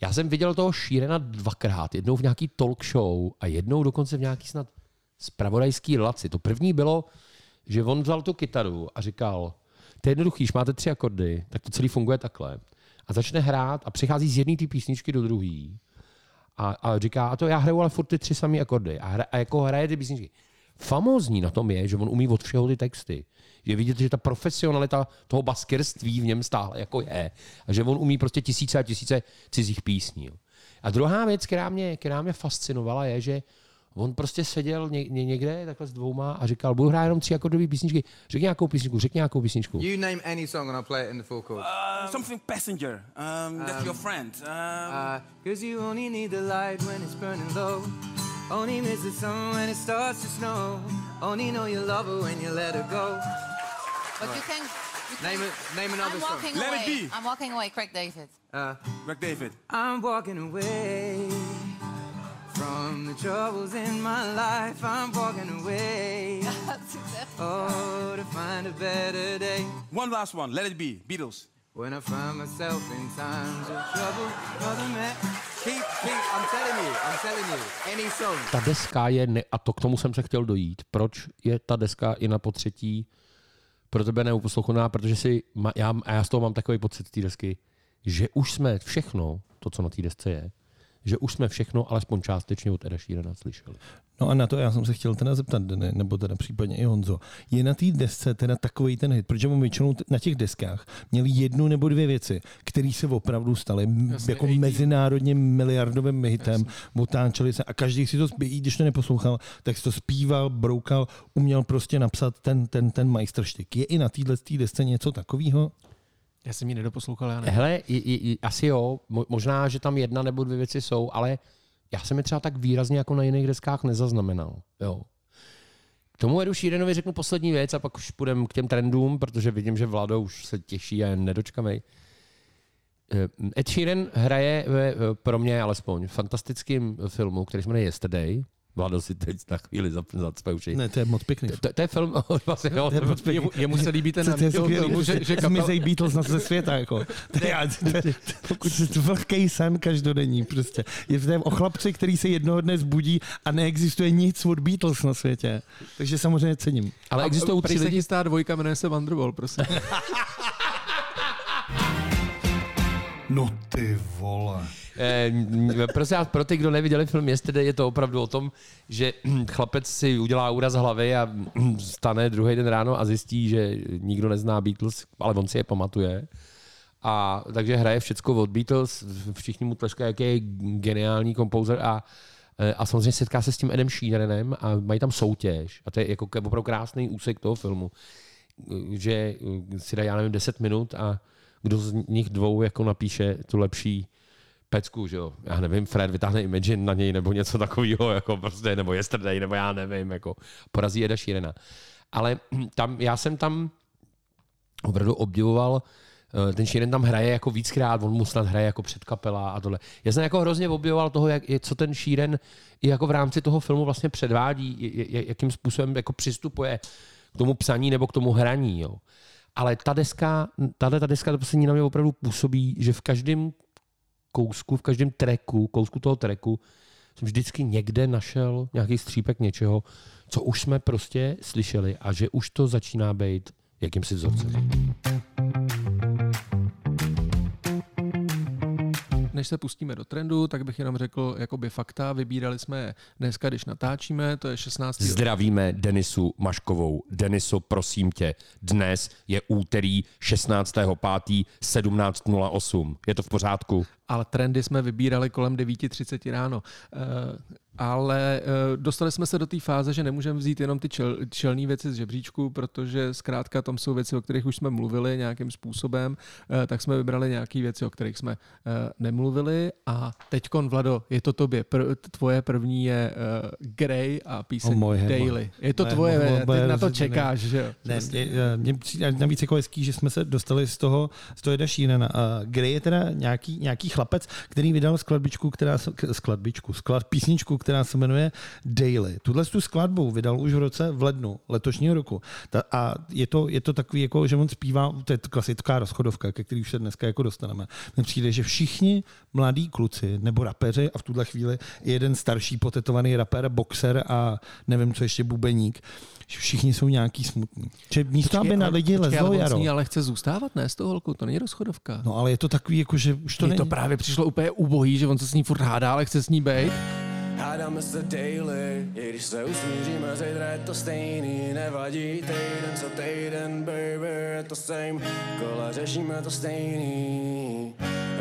Já jsem viděl toho Šírena dvakrát. Jednou v nějaký talk show a jednou dokonce v nějaký snad spravodajský relaci. To první bylo, že on vzal tu kytaru a říkal, to je jednoduchý, když máte tři akordy, tak to celý funguje takhle. A začne hrát a přichází z jedné té písničky do druhé. A, a říká, a to já hraju ale furt ty tři samé akordy. A, hra, a jako hraje ty písničky. Famózní na tom je, že on umí od všeho ty texty. Že vidět, že ta profesionalita toho baskerství v něm stále jako je. A že on umí prostě tisíce a tisíce cizích písní. A druhá věc, která mě, která mě fascinovala, je, že on prostě seděl ně, ně, někde takhle s dvouma a říkal, budu hrát jenom tři akordové písničky. Řekni nějakou písničku, řekni nějakou písničku. You name any song and I'll play it in the full chord. Uh, something passenger. Um, that's your friend. Um, Uh, Cause you only need the light when it's burning low. Only miss the sun when it starts to snow. Only know you love her when you let her go. But you can. You can Name it. Name another I'm song. walking Let away. it be. I'm walking away, Craig David. Uh, Greg David. I'm walking away from the troubles in my life. I'm walking away. Oh, to find a better day. One last one. Let it be. Beatles. When I find myself in times of trouble, Mother Mary. Keep, keep. I'm telling you. I'm telling you. Any song. ta deska je, ne, a to k tomu jsem se chtěl dojít, proč je ta deska i na potřetí pro tebe neuposlouchaná, protože si, ma- já, a já z toho mám takový pocit z té desky, že už jsme všechno, to, co na té desce je, že už jsme všechno alespoň částečně od Eda Sheerana slyšeli. No a na to já jsem se chtěl teda zeptat, Dene, nebo teda případně i Honzo. Je na té desce teda takový ten hit, protože on většinou na těch deskách měli jednu nebo dvě věci, které se opravdu staly Jasně, jako mezinárodně miliardovým hitem, otáčeli se a každý si to, i když to neposlouchal, tak si to zpíval, broukal, uměl prostě napsat ten, ten, ten majstrštyk. Je i na téhle desce něco takového? Já jsem ji nedoposlouchal, já ne. Hele, i, i, asi jo, Mo- možná, že tam jedna nebo dvě věci jsou, ale já jsem je třeba tak výrazně jako na jiných deskách nezaznamenal. Jo. K tomu Edu Sheeranovi řeknu poslední věc a pak už půjdeme k těm trendům, protože vidím, že Vlado už se těší a je nedočkamej. Eh, Ed Sheeran hraje ve, pro mě alespoň fantastickém filmu, který se jmenuje Yesterday, Vlado si teď na chvíli zacpe uši. Ne, to je moc pěkný. To, to je film, vlastně, jo, To je moc pěkný. Jemu, se líbí ten skvělý, tomu, že, prostě že kapel, Zmizej Beatles na ze světa, jako. To je, pokud je to velký sen každodenní, prostě. Je to o chlapci, který se jednoho dne zbudí a neexistuje nic od Beatles na světě. Takže samozřejmě cením. Ale existují Prý tři se lidi, chystá dvojka, jmenuje se Wonderwall, prosím. No ty vole. Eh, prosím vás, pro ty, kdo neviděli film Yesterday, je to opravdu o tom, že chlapec si udělá úraz hlavy a stane druhý den ráno a zjistí, že nikdo nezná Beatles, ale on si je pamatuje. A takže hraje všecko od Beatles, všichni mu tleskají, jaký je geniální kompouzer a eh, a samozřejmě setká se s tím Edem Sheeranem a mají tam soutěž. A to je jako opravdu krásný úsek toho filmu, že eh, si dají, já nevím, 10 minut a kdo z nich dvou jako napíše tu lepší pecku, že jo. Já nevím, Fred vytáhne Imagine na něj nebo něco takového, jako prostě, nebo Yesterday, nebo já nevím, jako porazí Eda Sheerana. Ale tam, já jsem tam opravdu obdivoval, eh, ten Sheeran tam hraje jako víckrát, on mu snad hraje jako předkapela a tohle. Já jsem jako hrozně obdivoval toho, jak, co ten Sheeran i jako v rámci toho filmu vlastně předvádí, jakým způsobem jako přistupuje k tomu psaní nebo k tomu hraní. Jo. Ale ta deska, tahle ta deska to poslední na mě opravdu působí, že v každém kousku, v každém treku, kousku toho treku, jsem vždycky někde našel nějaký střípek něčeho, co už jsme prostě slyšeli a že už to začíná být jakýmsi vzorcem. Než se pustíme do trendu, tak bych jenom řekl jakoby fakta. Vybírali jsme je dneska, když natáčíme, to je 16. Zdravíme Denisu Maškovou. Deniso, prosím tě, dnes je úterý 16.5. 17.08. Je to v pořádku? ale trendy jsme vybírali kolem 9.30 ráno. Ale eh, dostali jsme se do té fáze, že nemůžeme vzít jenom ty čel, čelné věci z žebříčku, protože zkrátka tam jsou věci, o kterých už jsme mluvili nějakým způsobem, eh, tak jsme vybrali nějaké věci, o kterých jsme eh, nemluvili a teďkon, Vlado, je to tobě. Pr- tvoje první je Grey a píseň O moje, Daily. Je to moje, tvoje, moje, ty moje na to čekáš, že jo? Ne, mě, mě přijde navíc jako hezký, že jsme se dostali z toho, z toho Eda Sheerana. A Grey je teda nějaký, nějaký chlapec, který vydal skladbičku, která skladbičku, sklad, písničku, která se jmenuje Daily. Tuhle tu skladbu vydal už v roce v lednu letošního roku. Ta, a je to, je to takový, jako, že on zpívá, to je klasická rozchodovka, ke který už se dneska jako dostaneme. Mně přijde, že všichni mladí kluci nebo rapeři a v tuhle chvíli je jeden starší potetovaný rapper, boxer a nevím, co ještě bubeník, že všichni jsou nějaký smutný. Že místo, aby na ale- lidi počkej, ale lezlo jaro. ale chce zůstávat, ne, s tou holkou, to není rozchodovka. No ale je to takový, jako, že už to Mně není. to právě přišlo úplně ubohý, že on se s ní furt hádá, ale chce s ní být. Hádáme se daily, i když se usmíříme, zítra je to stejný, nevadí týden co týden, baby, je to same, kola řešíme to stejný.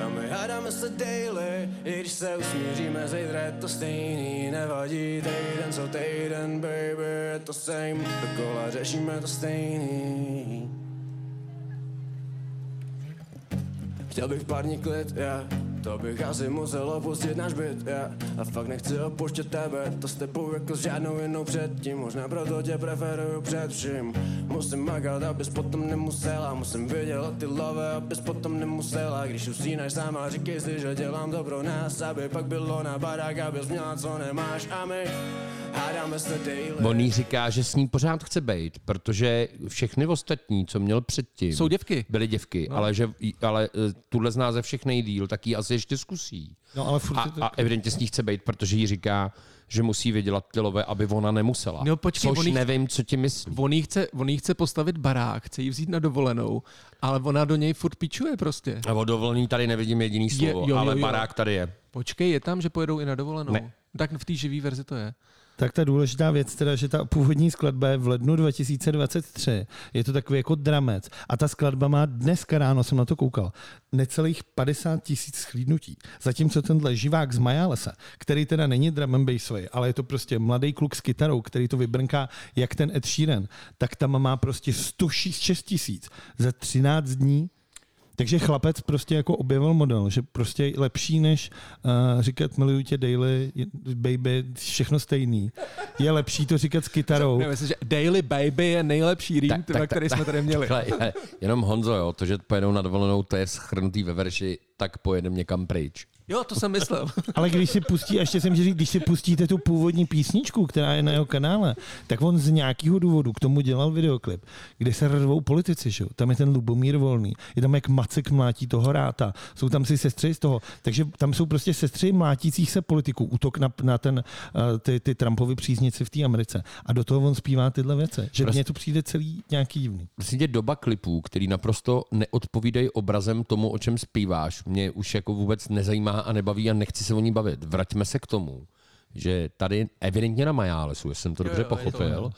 A my hádáme se daily, i když se usmíříme, zítra je to stejný, nevadí týden co týden, baby, je to same, kola řešíme to stejný. Chtěl bych pár dní klid, yeah. To bych asi musel opustit náš byt, yeah. A fakt nechci opuštět tebe To s tebou jako s žádnou jinou předtím Možná proto tě preferuju před vším Musím makat, abys potom nemusela Musím vydělat ty love, abys potom nemusela Když usínáš sama, říkej si, že dělám to pro nás Aby pak bylo na barák, abys měla co nemáš A my hádáme se daily On jí říká, že s ní pořád chce být, protože všechny ostatní, co měl předtím, Jsou děvky. byly děvky, no. ale, že, ale eh, tuhle zná ze všech nejdíl, tak ji asi ještě zkusí. No, ale furt a, je to- a evidentně s ní chce být, protože jí říká, že musí vydělat ty love, aby ona nemusela. No, počkej, Což on jí- nevím, co ti myslí. On jí, chce, on jí chce postavit barák, chce ji vzít na dovolenou, ale ona do něj furt pičuje prostě. A o dovolený tady nevidím jediný slovo, jo, jo, ale jo. barák tady je. Počkej, je tam, že pojedou i na dovolenou? Ne. Tak v té živý verzi to je. Tak ta důležitá věc teda, že ta původní skladba je v lednu 2023. Je to takový jako dramec. A ta skladba má dneska ráno, jsem na to koukal, necelých 50 tisíc schlídnutí. Zatímco tenhle živák z Majálesa, který teda není drum and bassový, ale je to prostě mladý kluk s kytarou, který to vybrnká jak ten Ed Sheeran, tak tam má prostě 106 tisíc za 13 dní takže chlapec prostě jako objevil model, že prostě je lepší než uh, říkat miluju tě daily, baby, všechno stejný. Je lepší to říkat s kytarou. Ne, myslím, že Daily Baby je nejlepší rým, tak, který jsme tady měli. Takhle, je, jenom Honzo, jo, to, že pojedou na dovolenou, to je schrnutý ve verši, tak pojedem někam pryč. Jo, to jsem myslel. Ale když si pustí, a ještě jsem říct, když si pustíte tu původní písničku, která je na jeho kanále, tak on z nějakého důvodu k tomu dělal videoklip, kde se rvou politici, že? jo. Tam je ten Lubomír Volný, je tam jak Macek mlátí toho ráta, jsou tam si sestry z toho, takže tam jsou prostě sestry mlátících se politiků, útok na, na ten, uh, ty, ty Trumpovi příznici v té Americe. A do toho on zpívá tyhle věci. Že Prostě- mně to přijde celý nějaký divný. Prostě tě doba klipů, který naprosto neodpovídají obrazem tomu, o čem zpíváš, mě už jako vůbec nezajímá a nebaví a nechci se o ní bavit. Vraťme se k tomu, že tady evidentně na Majálesu, jestli jsem to Jo, dobře jo, to pochopil, ono.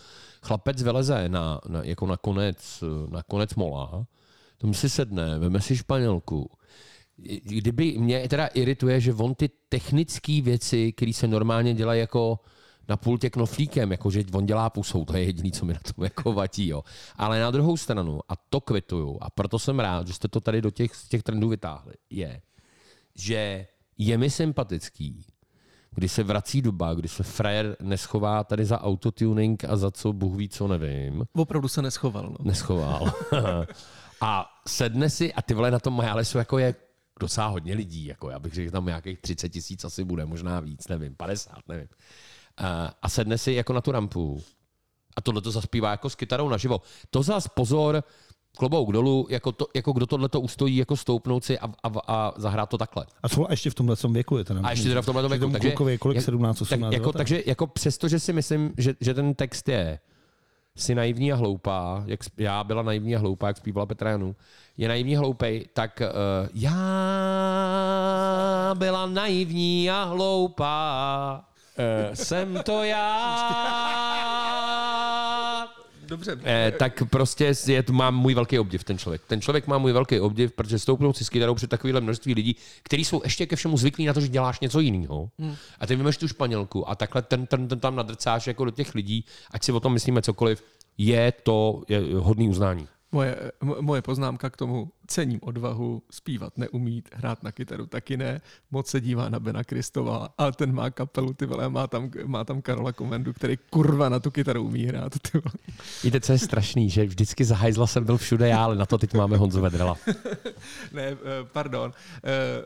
chlapec vyleze na, na, jako na konec, na konec mola, tomu si sedne, veme si španělku, kdyby mě teda irituje, že on ty technické věci, které se normálně dělají jako na pultě knoflíkem, jako že on dělá pusou, to je jediné, co mi na tom jako vadí. Jo. Ale na druhou stranu, a to kvituju, a proto jsem rád, že jste to tady do těch, z těch trendů vytáhli, je, že je mi sympatický, kdy se vrací doba, kdy se frajer neschová tady za autotuning a za co Bůh ví, co nevím, Opravdu se neschoval. No. neschoval. a sedne si a ty vole na tom Majálesu jako je docela hodně lidí. Jako já bych řekl, tam nějakých 30 tisíc asi bude, možná víc, nevím, 50, nevím. A, a sedne si jako na tu rampu a tohle to zaspívá jako s kytarou naživo. To zas pozor, klobouk dolů, jako, to, jako kdo tohle to ustojí, jako stoupnout si a, a, a zahrát to takhle. A co a ještě v tomhle věku je to A ještě teda v tomhle věku. Takže, klukovi je kolik? jak- 17, 18, tak, jako, 19? takže jako přesto, že si myslím, že, že ten text je si naivní a hloupá, jak já byla naivní a hloupá, jak zpívala Petra Janu, je naivní a hloupej, tak uh, já byla naivní a hloupá, uh, jsem to já. Dobře. Eh, tak prostě je, mám můj velký obdiv ten člověk. Ten člověk má můj velký obdiv, protože stoupnout si s kytarou před takovýhle množství lidí, kteří jsou ještě ke všemu zvyklí na to, že děláš něco jiného. Hmm. A ty vymeš tu španělku a takhle ten, ten, ten tam nadrcáš jako do těch lidí, ať si o tom myslíme cokoliv, je to je hodný uznání. Moje, mo- moje poznámka k tomu, cením odvahu, zpívat neumít, hrát na kytaru taky ne, moc se dívá na Bena Kristova, ale ten má kapelu, ty vole, má tam, má tam Karola Komendu, který kurva na tu kytaru umí hrát, ty vole. Víte, co je strašný, že vždycky za hajzla jsem byl všude já, ale na to teď máme Honzu Vedrela. ne, eh, pardon. Eh,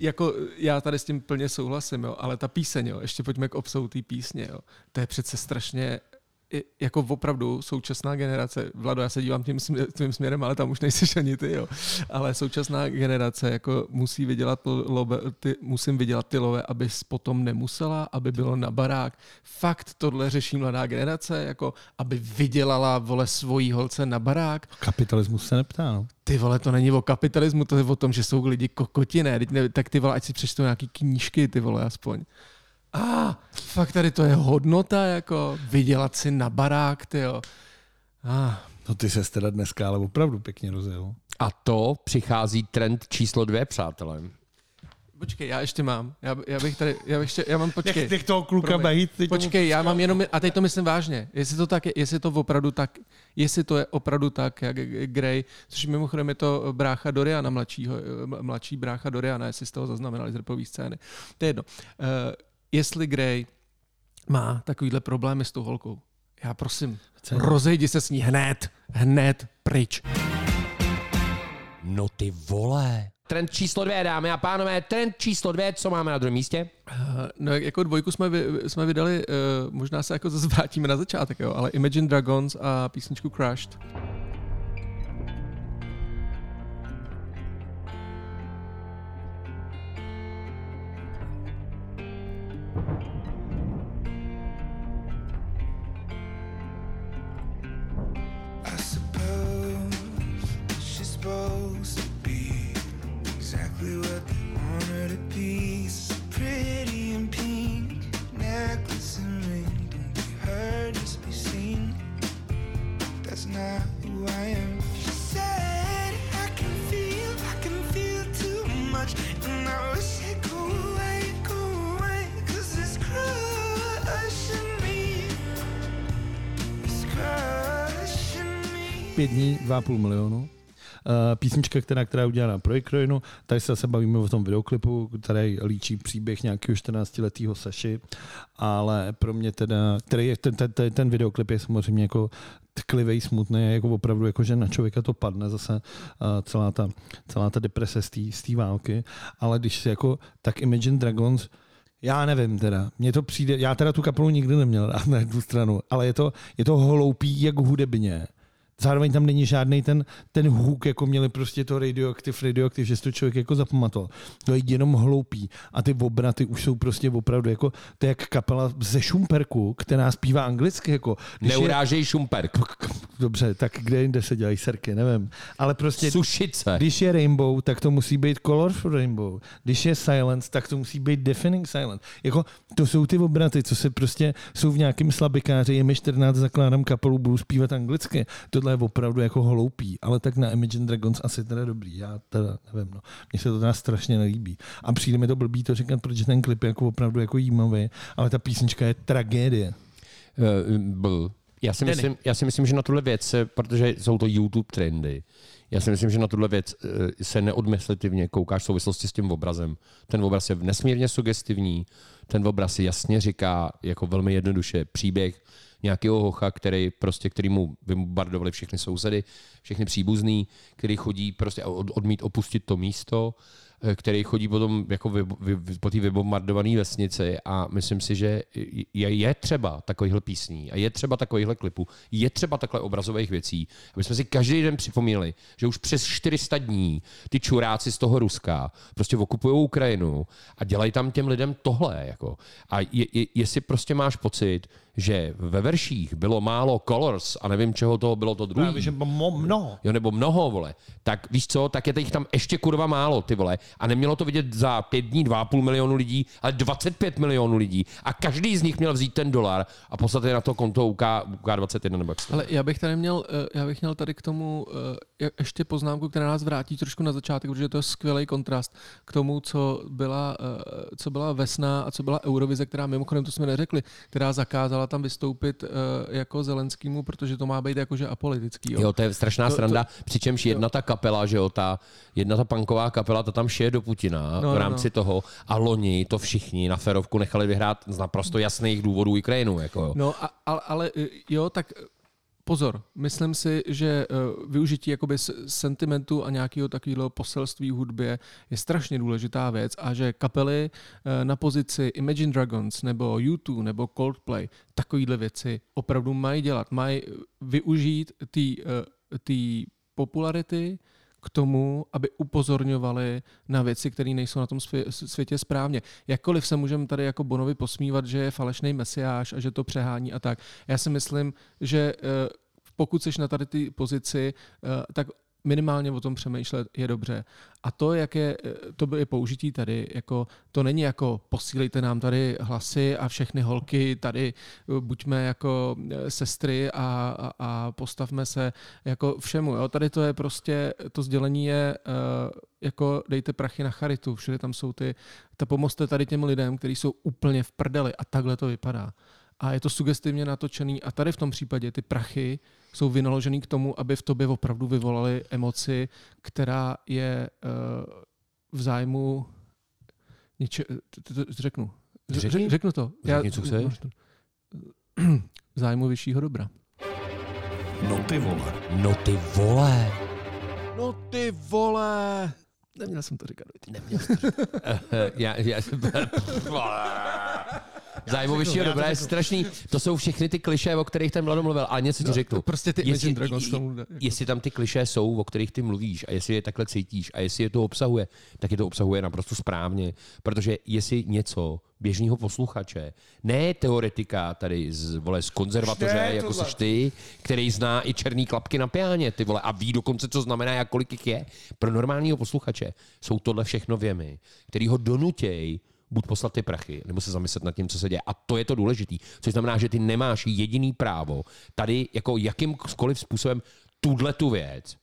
Jako já tady s tím plně souhlasím, jo, ale ta píseň, jo, ještě pojďme k obsahu té písně, jo, to je přece strašně jako opravdu současná generace, Vlado, já se dívám tím, smě- tím směrem, ale tam už nejseš ani ty, jo. Ale současná generace jako musí vydělat lobe, ty, musím vydělat ty lové, aby potom nemusela, aby bylo na barák. Fakt tohle řeší mladá generace, jako aby vydělala, vole, svojí holce na barák. Kapitalismus se neptá, no. Ty vole, to není o kapitalismu, to je o tom, že jsou lidi kokoti, ne? Teď ne tak ty vole, ať si přečtou nějaký knížky, ty vole, aspoň. A ah, fakt tady to je hodnota, jako vydělat si na barák, ty jo. Ah. No ty se teda dneska ale opravdu pěkně rozjel. A to přichází trend číslo dvě, přátelé. Počkej, já ještě mám. Já, já bych tady, já, ještě, já mám, počkej. Nech toho kluka teď tomu Počkej, já mám jenom, a teď to myslím vážně. Jestli to tak je, jestli to opravdu tak, jestli to je opravdu tak, jak Grey, což mimochodem je to brácha Doriana mladšího, eh, mladší brácha Doriana, jestli jste ho zaznamenali z repové scény. To je jedno. Uh, jestli Grey má takovýhle problémy s tou holkou, já prosím, Co? rozejdi se s ní hned, hned pryč. No ty vole. Trend číslo dvě, dámy a pánové, trend číslo dvě, co máme na druhém místě? Uh, No jako dvojku jsme, vy, jsme vydali, uh, možná se jako zase vrátíme na začátek, jo, ale Imagine Dragons a písničku Crushed. Pět dní, 2,5 milionu. Písnička, která, která je udělána pro Ukrajinu. Tady se zase bavíme o tom videoklipu, který líčí příběh nějakého 14-letého Saši, ale pro mě teda, který je, ten, ten, ten, ten videoklip je samozřejmě jako tklivej, smutný, jako opravdu, jako že na člověka to padne zase uh, celá, ta, celá ta deprese z té války, ale když si jako, tak Imagine Dragons, já nevím teda, mně to přijde, já teda tu kapelu nikdy neměl rád na jednu stranu, ale je to, je to hloupý jak hudebně zároveň tam není žádný ten, ten hůk, jako měli prostě to radioaktiv, radioaktiv, že si to člověk jako zapamatoval. To je jenom hloupý a ty obraty už jsou prostě opravdu jako, to je jak kapela ze Šumperku, která zpívá anglicky. Jako, Neurážej Šumperk. Dobře, tak kde jinde se dělají serky, nevím. Ale prostě, Sušice. když je Rainbow, tak to musí být Colorful Rainbow. Když je Silence, tak to musí být Deafening Silence. Jako, to jsou ty obraty, co se prostě jsou v nějakém slabikáři, je mi 14, zakládám kapelu, budu zpívat anglicky. Tohle je opravdu jako hloupý, ale tak na Imagine Dragons asi teda dobrý. Já teda nevím, no. Mně se to teda strašně nelíbí. A přijde mi to blbý to říkat, protože ten klip je jako opravdu jako jímavý, ale ta písnička je tragédie. Uh, byl. Já si, myslím, já si myslím, že na tuhle věc, se- protože jsou to YouTube trendy, já si myslím, že na tuhle věc eh, se neodmyslitelně koukáš v souvislosti s tím obrazem. Ten obraz je nesmírně sugestivní, ten obraz jasně říká jako velmi jednoduše příběh nějakého hocha, který prostě, který mu vybombardovali všechny sousedy, všechny příbuzný, který chodí prostě odmít opustit to místo, který chodí potom jako vy, vy, po té vybombardované vesnici a myslím si, že je, je třeba takovýchhle písní a je třeba takovýchhle klipů, je třeba takhle obrazových věcí, aby jsme si každý den připomněli, že už přes 400 dní ty čuráci z toho Ruska prostě okupují Ukrajinu a dělají tam těm lidem tohle. Jako. A je, je, jestli prostě máš pocit, že ve verších bylo málo colors a nevím, čeho toho bylo to druhé. Právě, že mnoho. Jo, nebo mnoho, vole. Tak víš co, tak je jich tam ještě kurva málo, ty vole. A nemělo to vidět za pět dní 2,5 milionu lidí, ale 25 milionů lidí. A každý z nich měl vzít ten dolar a poslat je na to konto UK, UK21 nebo Ale já bych tady měl, eh, já bych měl tady k tomu eh, je- ještě poznámku, která nás vrátí trošku na začátek, protože to je skvělý kontrast k tomu, co byla, eh, co byla Vesna a co byla Eurovize, která mimochodem, to jsme neřekli, která zakázala tam vystoupit eh, jako Zelenskýmu, protože to má být jakože apolitický. Jo, Jo, to je strašná To- sranda, to- přičemž jedna ta kapela, že jo, ta jedna ta punková kapela, ta tam šije do Putina No, no, no, v rámci no. toho a loni to všichni na ferovku nechali vyhrát z naprosto jasných důvodů Ukrajinu, jako jo. No, a, ale, eh, jo, tak pozor, myslím si, že eh, využití jakoby sentimentu a nějakého takového poselství v hudbě je strašně důležitá věc a že kapely eh, na pozici Imagine Dragons nebo U2 nebo Coldplay takovýhle věci opravdu mají dělat. Mají eh, využít té popularity k tomu, aby upozorňovali na věci, které nejsou na tom svě- světě správně. Jakkoliv se můžeme tady jako Bonovi posmívat, že je falešný mesiáš a že to přehání a tak. Já si myslím, že eh, pokud jsi na tady ty pozici, eh, tak minimálně o tom přemýšlet je dobře. A to, jak je, eh, to je použití tady, jako, to není jako posílejte nám tady hlasy a všechny holky tady eh, buďme jako eh, sestry a, a, a postavme se jako všemu. Jo? Tady to je prostě, to sdělení je jako dejte prachy na charitu, všude tam jsou ty, ta pomozte tady těm lidem, kteří jsou úplně v prdeli a takhle to vypadá. A je to sugestivně natočený a tady v tom případě ty prachy jsou vynaložený k tomu, aby v tobě opravdu vyvolali emoci, která je uh, v zájmu něče, řeknu. Řekni. Řeknu to. Řekni, co chceš. V zájmu vyššího dobra. No ty vole. No ty vole. No ty vole. Neměl jsem to říkat. Neměl já, já, Zájmu vyššího já dobra je řeknu. strašný. To jsou všechny ty kliše, o kterých ten Mlado mluvil. A něco ti No, řeknu. prostě ty Imagine Dragons tomu jde. jestli tam ty kliše jsou, o kterých ty mluvíš a jestli je takhle cítíš a jestli je to obsahuje, tak je to obsahuje naprosto správně. Protože jestli něco běžného posluchače, ne teoretika tady z, vole, z konzervatoře, Ne, jako tohle. seš ty, který zná i černý klapky na piáně, ty vole, a ví dokonce, co znamená, jak kolik jich je. Pro normálního posluchače jsou tohle všechno věmy, který ho donutěj buď poslat ty prachy, nebo se zamyslet nad tím, co se děje. A to je to důležitý. Což znamená, že ty nemáš jediný právo tady jako jakýmkoliv způsobem tuhle tu věc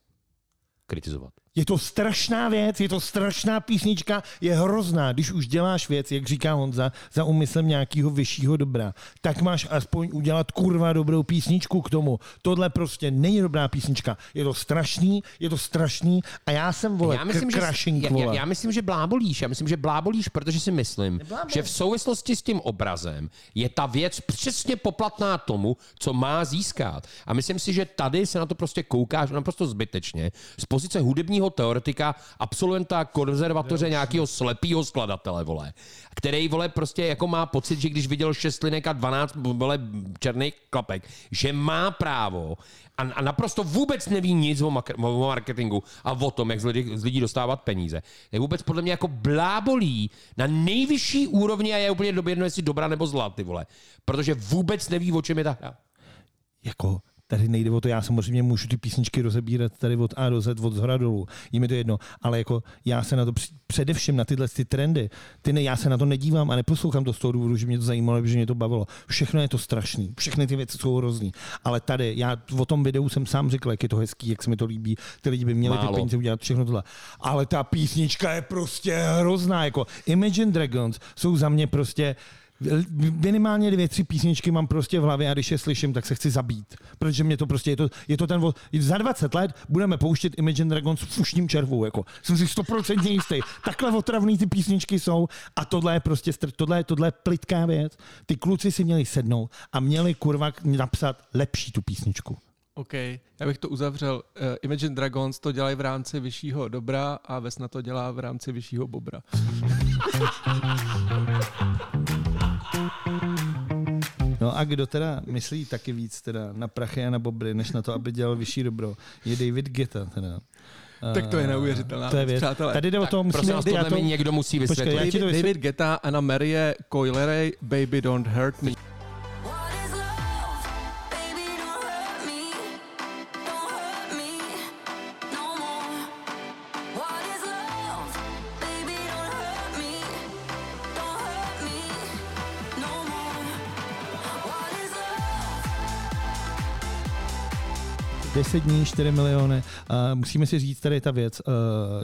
kritizovat. Je to strašná věc, je to strašná písnička, je hrozná. Když už děláš věc, jak říká Honza, za úmyslem nějakého vyššího dobra, tak máš aspoň udělat kurva dobrou písničku k tomu. Tohle prostě není dobrá písnička. Je to strašný, je to strašný a já jsem vole, já myslím, že, crashing, já, vole. já, já myslím, že blábolíš. Já myslím, že blábolíš, protože si myslím, že v souvislosti s tím obrazem je ta věc přesně poplatná tomu, co má získat. A myslím si, že tady se na to prostě koukáš naprosto zbytečně z pozice hudebního teoretika, absolventa konzervatoře nějakého slepého skladatele, vole, který, vole, prostě jako má pocit, že když viděl šest linek a 12 vole, černých klapek, že má právo a, a naprosto vůbec neví nic o, mak- o marketingu a o tom, jak z lidí, z lidí dostávat peníze. Je vůbec podle mě jako blábolí na nejvyšší úrovni a je úplně jedno, jestli dobrá nebo zlá, ty vole. Protože vůbec neví, o čem je ta hra. jako tady nejde o to, já samozřejmě můžu ty písničky rozebírat tady od A do Z, od zhora dolů, je mi to jedno, ale jako já se na to především na tyhle ty trendy, ty ne, já se na to nedívám a neposlouchám to z toho důvodu, že mě to zajímalo, že mě to bavilo. Všechno je to strašný, všechny ty věci jsou hrozný, ale tady, já o tom videu jsem sám řekl, jak je to hezký, jak se mi to líbí, ty lidi by měli ty Málo. peníze udělat všechno tohle. Ale ta písnička je prostě hrozná, jako Imagine Dragons jsou za mě prostě minimálně dvě, tři písničky mám prostě v hlavě a když je slyším, tak se chci zabít. Protože mě to prostě, je to, je to ten, vo- za 20 let budeme pouštět Imagine Dragons v fušním červu, jako. Jsem si 100% jistý. Takhle otravný ty písničky jsou a tohle je prostě, str- tohle, je- tohle je plitká věc. Ty kluci si měli sednout a měli kurva napsat lepší tu písničku. OK, já bych to uzavřel. Uh, Imagine Dragons to dělají v rámci vyššího dobra a Vesna to dělá v rámci vyššího bobra. No a kdo teda myslí taky víc teda na prachy a na bobry, než na to, aby dělal vyšší dobro, je David Guetta teda. Tak to je Eh, neuvěřitelná to je věc, přátelé. Tady jde o Tak to, musíme... prosím tohle mi někdo musí Počkej, vysvětlit. to David. David Guetta, Anna Marie, Coileray, Baby Don't Hurt Me. Deset dní, 4 miliony. Uh, musíme si říct, tady ta věc. Uh,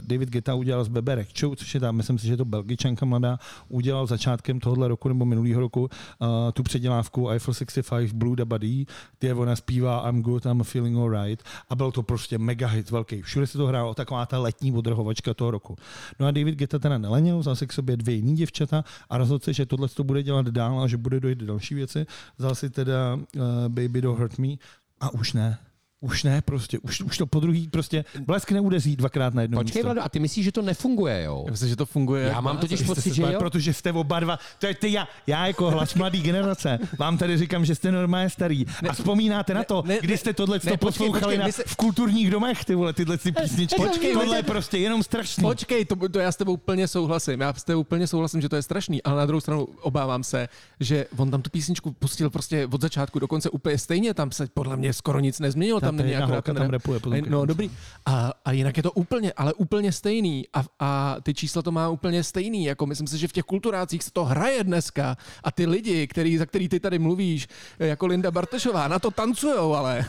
David Geta udělal s Bebe Rexchou, což je tam, myslím si, že to belgičanka mladá, udělal začátkem tohohle roku nebo minulého roku uh, tu předělávku Eiffel 65 Blue da Buddy, kde ona zpívá I'm good, I'm feeling alright a byl to prostě mega hit velký. Všude se to hrálo, taková ta letní odrhovačka toho roku. No a David Geta teda nelenil, vzal si k sobě dvě jiný děvčata a rozhodl se, že tohle to bude dělat dál a že bude dojít do další věci. Vzal si teda uh, Baby Don't Hurt Me a už ne. Už ne, prostě, už, už to po druhý, prostě blesk neudeří dvakrát na jedno Počkej, místo. Vlado, a ty myslíš, že to nefunguje, jo? Já myslím, že to funguje. Já mám totiž pocit, že jo. Protože jste oba dva, to je ty já, já jako hlas mladý generace, vám tady říkám, že jste normálně starý. A vzpomínáte na to, ne, kdy jste tohle ne, to poslouchali počkej, na, se- v kulturních domech, ty vole, tyhle ty písničky. Počkej, tohle je prostě jenom strašný. Počkej, to, to já s tebou úplně souhlasím. Já s tebou úplně souhlasím, že to je strašný, ale na druhou stranu obávám se, že on tam tu písničku pustil prostě od začátku do konce úplně stejně. Tam se podle mě skoro nic nezměnilo. Tam Tam ta není akorát ten tam rap. rapuje potom A- ke No dobrý. A, a jinak je to úplně, ale úplně stejný. A, a ty čísla to má úplně stejný. Jako myslím si, že v těch kulturácích se to hraje dneska. A ty lidi, který, za který ty tady mluvíš, jako Linda Bartošová, na to tancujou, ale...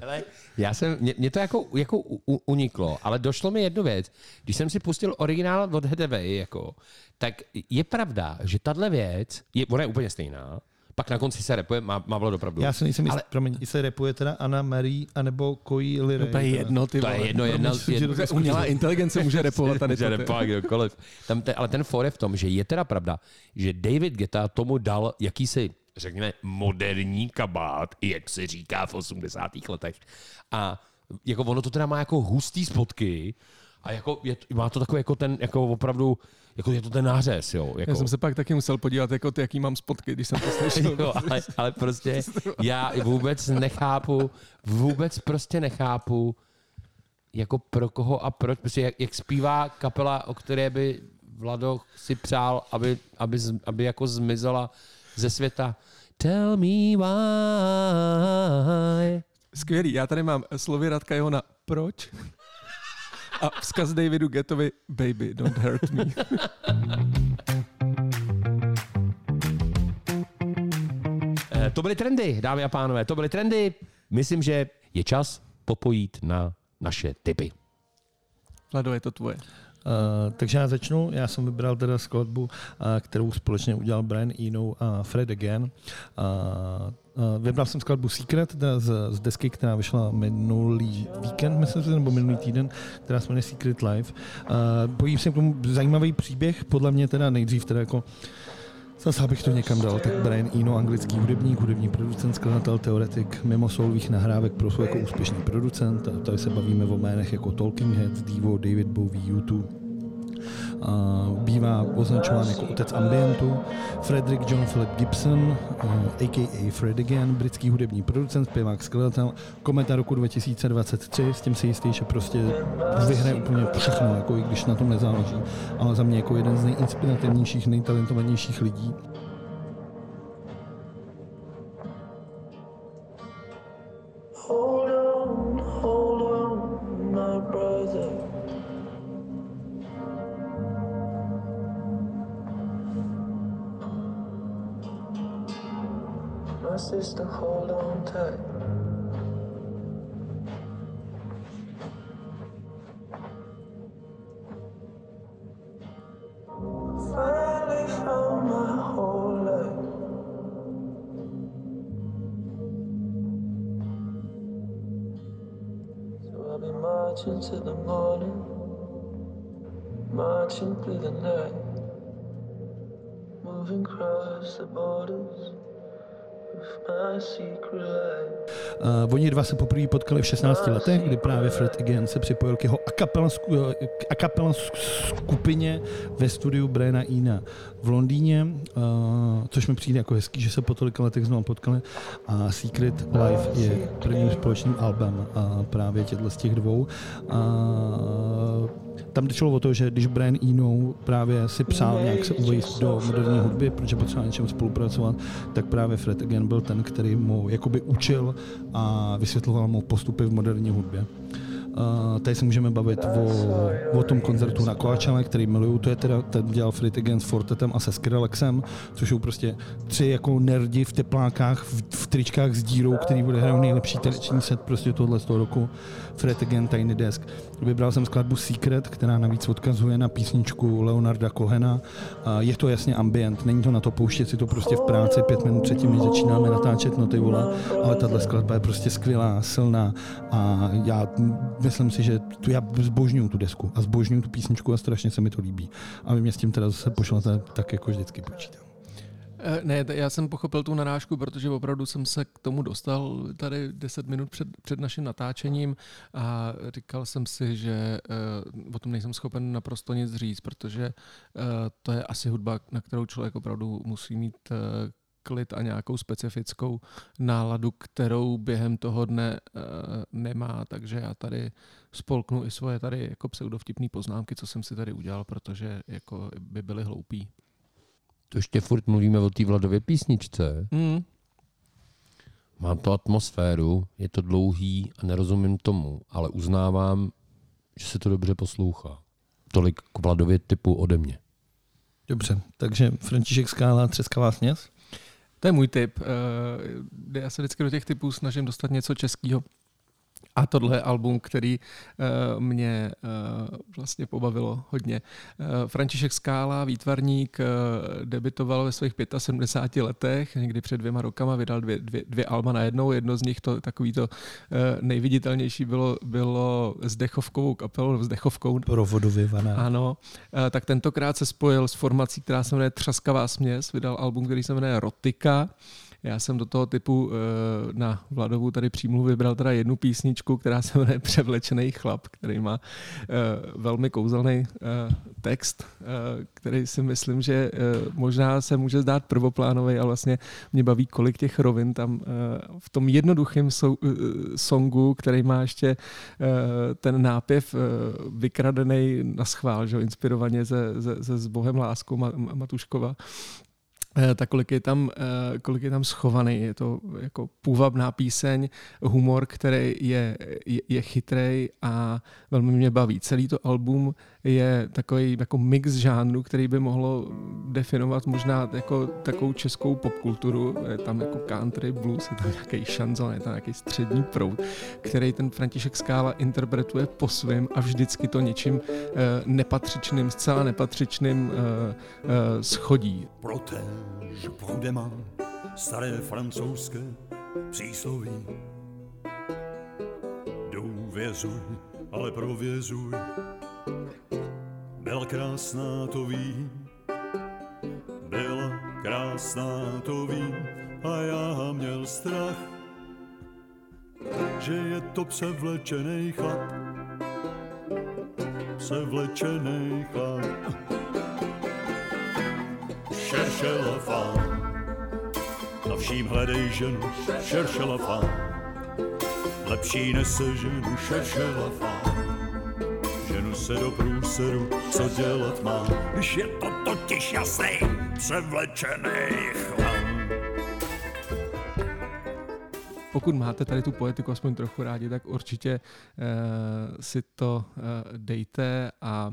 Hele, já jsem, mě, mě to jako, jako u, u, uniklo, ale došlo mi jednu věc. Když jsem si pustil originál od Hedevej, jako, tak je pravda, že tahle věc, je, ona je úplně stejná, pak na konci se repuje, má, má Vlado pravdu. Já si nejsem jistý, ale, promiň, jestli repuje teda Anna Marie, anebo Koji Lirej. To je jedno, ty to je vole. jedno, jedna, jedno, to je Umělá inteligence může repovat tady Může repovat kdokoliv. Tam te, ale ten for je v tom, že je teda pravda, že David Geta tomu dal jakýsi, řekněme, moderní kabát, jak se říká v 80. letech. A jako ono to teda má jako hustý spotky a jako je, má to takový jako ten, jako opravdu, jako je to ten nářez, jo. Jako. Já jsem se pak taky musel podívat, jako ty, jaký mám spotky, když jsem to slyšel. Jo, ale, ale prostě já vůbec nechápu, vůbec prostě nechápu, jako pro koho a proč, prostě jak, jak zpívá kapela, o které by Vlado si přál, aby, aby, aby jako zmizela ze světa. Tell me why. Skvělý, já tady mám slovy Radka Johna Proč? A vzkaz Davidu Getovi Baby, don't hurt me. Eh, To byly trendy, dámy a pánové, to byly trendy. Myslím, že je čas popojít na naše typy. Vlado, je to tvoje. Uh, takže já začnu. Já jsem vybral teda skladbu, uh, kterou společně udělal Brian Eno a Fred Again. Uh, vybral jsem skladbu Secret z, z desky, která vyšla minulý víkend, myslím si, nebo minulý týden, která se jmenuje Secret Life. Uh, bojím se k tomu zajímavý příběh, podle mě teda nejdřív teda jako Zase abych to někam dal, tak Brian Eno, anglický hudebník, hudební producent, skladatel, teoretik, mimo solových nahrávek pro jako úspěšný producent. Tady se bavíme o jménech jako Talking Heads, Divo, David Bowie, YouTube, bývá označován jako otec ambientu. Frederick John Philip Gibson, a.k.a. Fred Again, britský hudební producent, zpěvák, skladatel, kometa roku 2023, s tím si jistý, že prostě vyhraje úplně všechno, jako i když na tom nezáleží, ale za mě jako jeden z nejinspirativnějších, nejtalentovanějších lidí. Uh, oni dva se poprvé potkali v 16 letech, kdy právě Fred Again se připojil k jeho a cappella skupině ve studiu Briana Ina v Londýně, uh, což mi přijde jako hezký, že se po tolika letech znovu potkali. A Secret Life je prvním společným albem uh, právě těchto z těch dvou. Uh, tam šlo o to, že když Brian Eno právě si přál nějak se uvést do moderní hudby, protože potřeboval něčem spolupracovat, tak právě Fred Again byl ten, který mu jakoby učil a vysvětloval mu postupy v moderní hudbě. Uh, tady se můžeme bavit o, o tom koncertu na Coachella, který miluju, to je teda, ten dělal Fred Again s Fortetem a se Skrillexem, což jsou prostě tři jako nerdi v teplákách, v, v tričkách s dírou, který bude hrát nejlepší tereční set prostě tohle z toho roku. Fred Again, Tiny Desk. Vybral jsem skladbu Secret, která navíc odkazuje na písničku Leonarda Kohena. Uh, je to jasně ambient, není to na to pouštět si to prostě v práci pět minut předtím, než začínáme natáčet, no ty vole, ale tahle skladba je prostě skvělá, silná a já myslím si, že tu já zbožňuju tu desku a zbožňuju tu písničku a strašně se mi to líbí. A vy mě s tím teda zase pošlete tak jako vždycky počítám. Ne, já jsem pochopil tu narážku, protože opravdu jsem se k tomu dostal tady 10 minut před, před naším natáčením a říkal jsem si, že uh, o tom nejsem schopen naprosto nic říct, protože uh, to je asi hudba, na kterou člověk opravdu musí mít uh, klid a nějakou specifickou náladu, kterou během toho dne uh, nemá, takže já tady spolknu i svoje tady jako pseudovtipné poznámky, co jsem si tady udělal, protože jako by byly hloupý. To ještě furt mluvíme o té Vladově písničce. Mm. Má to atmosféru, je to dlouhý a nerozumím tomu, ale uznávám, že se to dobře poslouchá. Tolik k Vladově typu ode mě. Dobře, takže František Skála, Třeskavá směs? To je můj tip. Já se vždycky do těch typů snažím dostat něco českého. A tohle je album, který uh, mě uh, vlastně pobavilo hodně. Uh, František Skála, výtvarník, uh, debitoval ve svých 75 letech, někdy před dvěma rokama vydal dvě, dvě, dvě alba na jednou. Jedno z nich, to takový to uh, nejviditelnější, bylo, bylo s Dechovkovou kapelou, s Dechovkou. Provodově Ano, uh, tak tentokrát se spojil s formací, která se jmenuje Třaskavá směs, vydal album, který se jmenuje Rotika. Já jsem do toho typu eh, na Vladovu tady přímluvu vybral teda jednu písničku, která se jmenuje Převlečený chlap, který má eh, velmi kouzelný eh, text, který si myslím, že možná se může zdát prvoplánový, ale vlastně mě baví, kolik těch rovin tam v tom jednoduchém songu, který má ještě ten nápěv vykradený na schvál, že, inspirovaně ze, ze, ze s Bohem láskou Matuškova, tak kolik je, tam, eh, kolik je tam schovaný. Je to jako půvabná píseň, humor, který je, je, je a velmi mě baví. Celý to album je takový jako mix žánru, který by mohlo definovat možná jako takovou českou popkulturu. Je tam jako country, blues, je tam nějaký šanzon, je tam nějaký střední proud, který ten František Skála interpretuje po svém a vždycky to něčím eh, nepatřičným, zcela nepatřičným eh, eh, schodí. Protège prudemment, staré francouzské přísloví. Důvěřuj, ale prověřuj. Byla krásná, to vím, byla krásná, to vím, a já měl strach, že je to převlečený chlap. Převlečený chlap. Šeršela fám, na vším hledej ženu, šeršela fám. Lepší nese ženu, šeršela fám. Ženu se do průseru, co dělat má, když je to totiž jasný, převlečený chlap. pokud máte tady tu poetiku aspoň trochu rádi, tak určitě uh, si to uh, dejte a,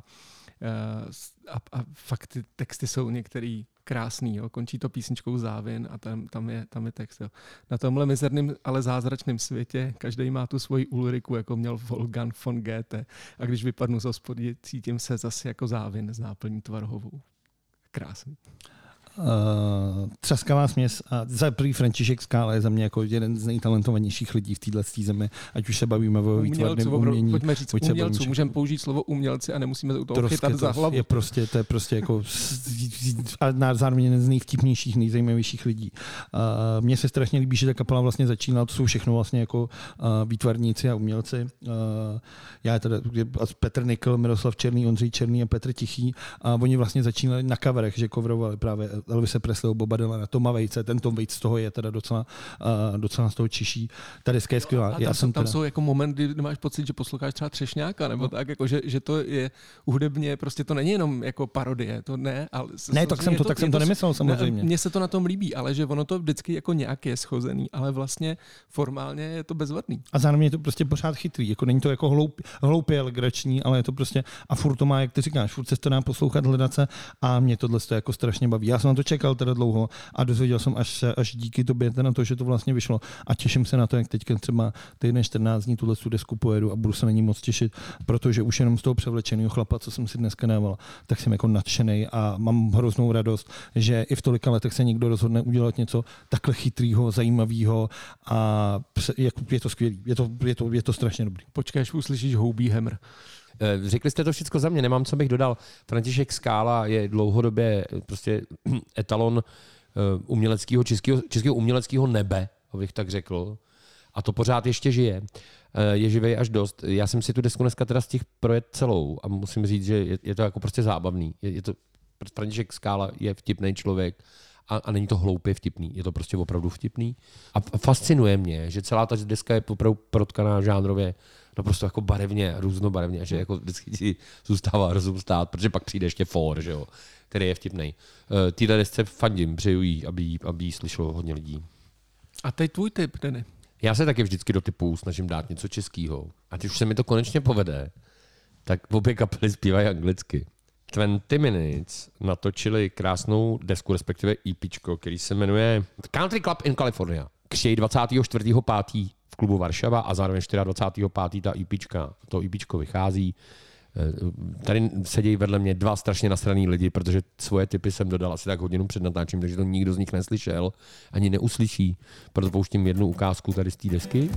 uh, a, a fakt ty texty jsou některý krásný. Jo. Končí to písničkou Závin a tam, tam, je, tam je text. Jo. Na tomhle mizerném, ale zázračném světě každý má tu svoji Ulriku, jako měl Wolfgang von Goethe. A když vypadnu z hospody, cítím se zase jako Závin s náplní tvarhovou. Krásný uh, třaskavá směs a za prvý František Skála je za mě jako jeden z nejtalentovanějších lidí v této zemi, ať už se bavíme o výtvarném umění. Pojďme říct umělců, můžeme použít slovo umělci a nemusíme u toho chytat za hlavu. Je prostě, to je prostě jako a zároveň jeden z nejvtipnějších, nejzajímavějších lidí. Uh, mně se strašně líbí, že ta kapela vlastně začínala, to jsou všechno vlastně jako uh, výtvarníci a umělci. Uh, já teda Petr Nikl, Miroslav Černý, Ondřej Černý a Petr Tichý a oni vlastně začínali na coverech, že coverovali právě Elvise Presleyho, Boba Dylana, Toma Vejce, ten Tom Vejc z toho je teda docela, uh, docela z toho čiší. Ta deska je skvělá. Tam, Já jsem tam teda... jsou jako momenty, kdy máš pocit, že posloucháš třeba Třešňáka, nebo no. tak, jako, že, že, to je hudebně, prostě to není jenom jako parodie, to ne, ale ne, tak jsem to, tak jsem to nemyslel samozřejmě. Mně se to na tom líbí, ale že ono to vždycky jako nějak je schozený, ale vlastně formálně je to bezvadný. A zároveň je to prostě pořád chytrý, jako není to jako hloup, hloupě legrační, ale je to prostě, a furt to má, jak ty říkáš, furt se to dá poslouchat, hledat se a mě tohle to jako strašně baví. Já jsem to čekal teda dlouho a dozvěděl jsem až, až díky tobě na to, že to vlastně vyšlo a těším se na to, jak teďka třeba týden 14 dní tuhle desku pojedu a budu se na ní moc těšit, protože už jenom z toho převlečeného chlapa, co jsem si dneska dával, tak jsem jako nadšený a mám hroznou radost, že i v tolika letech se někdo rozhodne udělat něco takhle chytrýho, zajímavého a je to skvělé. Je to, je, to, je to strašně dobrý. Počkej, až uslyšíš houbí hemr. Eh, řekli jste to všechno za mě, nemám, co bych dodal. František Skála je dlouhodobě prostě etalon eh, uměleckého, českého, českého uměleckého nebe, abych tak řekl. A to pořád ještě žije. Eh, je živý až dost. Já jsem si tu desku dneska teda z těch projet celou a musím říct, že je, je to jako prostě zábavný. Je, je to, František Skála je vtipný člověk a, a není to hloupě vtipný, je to prostě opravdu vtipný. A fascinuje mě, že celá ta deska je opravdu protkaná žánrově naprosto jako barevně, různobarevně, že jako vždycky ti zůstává rozum stát, protože pak přijde ještě for, že jo, který je vtipný. Uh, Týhle desce fandím, přeju jí, aby, jí, aby jí slyšelo hodně lidí. A teď tvůj tip, Denny. Já se taky vždycky do typů snažím dát něco českého. A když už se mi to konečně povede, tak obě kapely zpívají anglicky. 20 Minutes natočili krásnou desku, respektive EP, který se jmenuje Country Club in California. Křej 24.5. v klubu Varšava a zároveň 24.5. ta EP. To EP vychází. Eh, tady sedí vedle mě dva strašně nasraný lidi, protože svoje typy jsem dodal asi tak hodinu před natáčím, takže to nikdo z nich neslyšel, ani neuslyší. Proto pouštím jednu ukázku tady z té desky.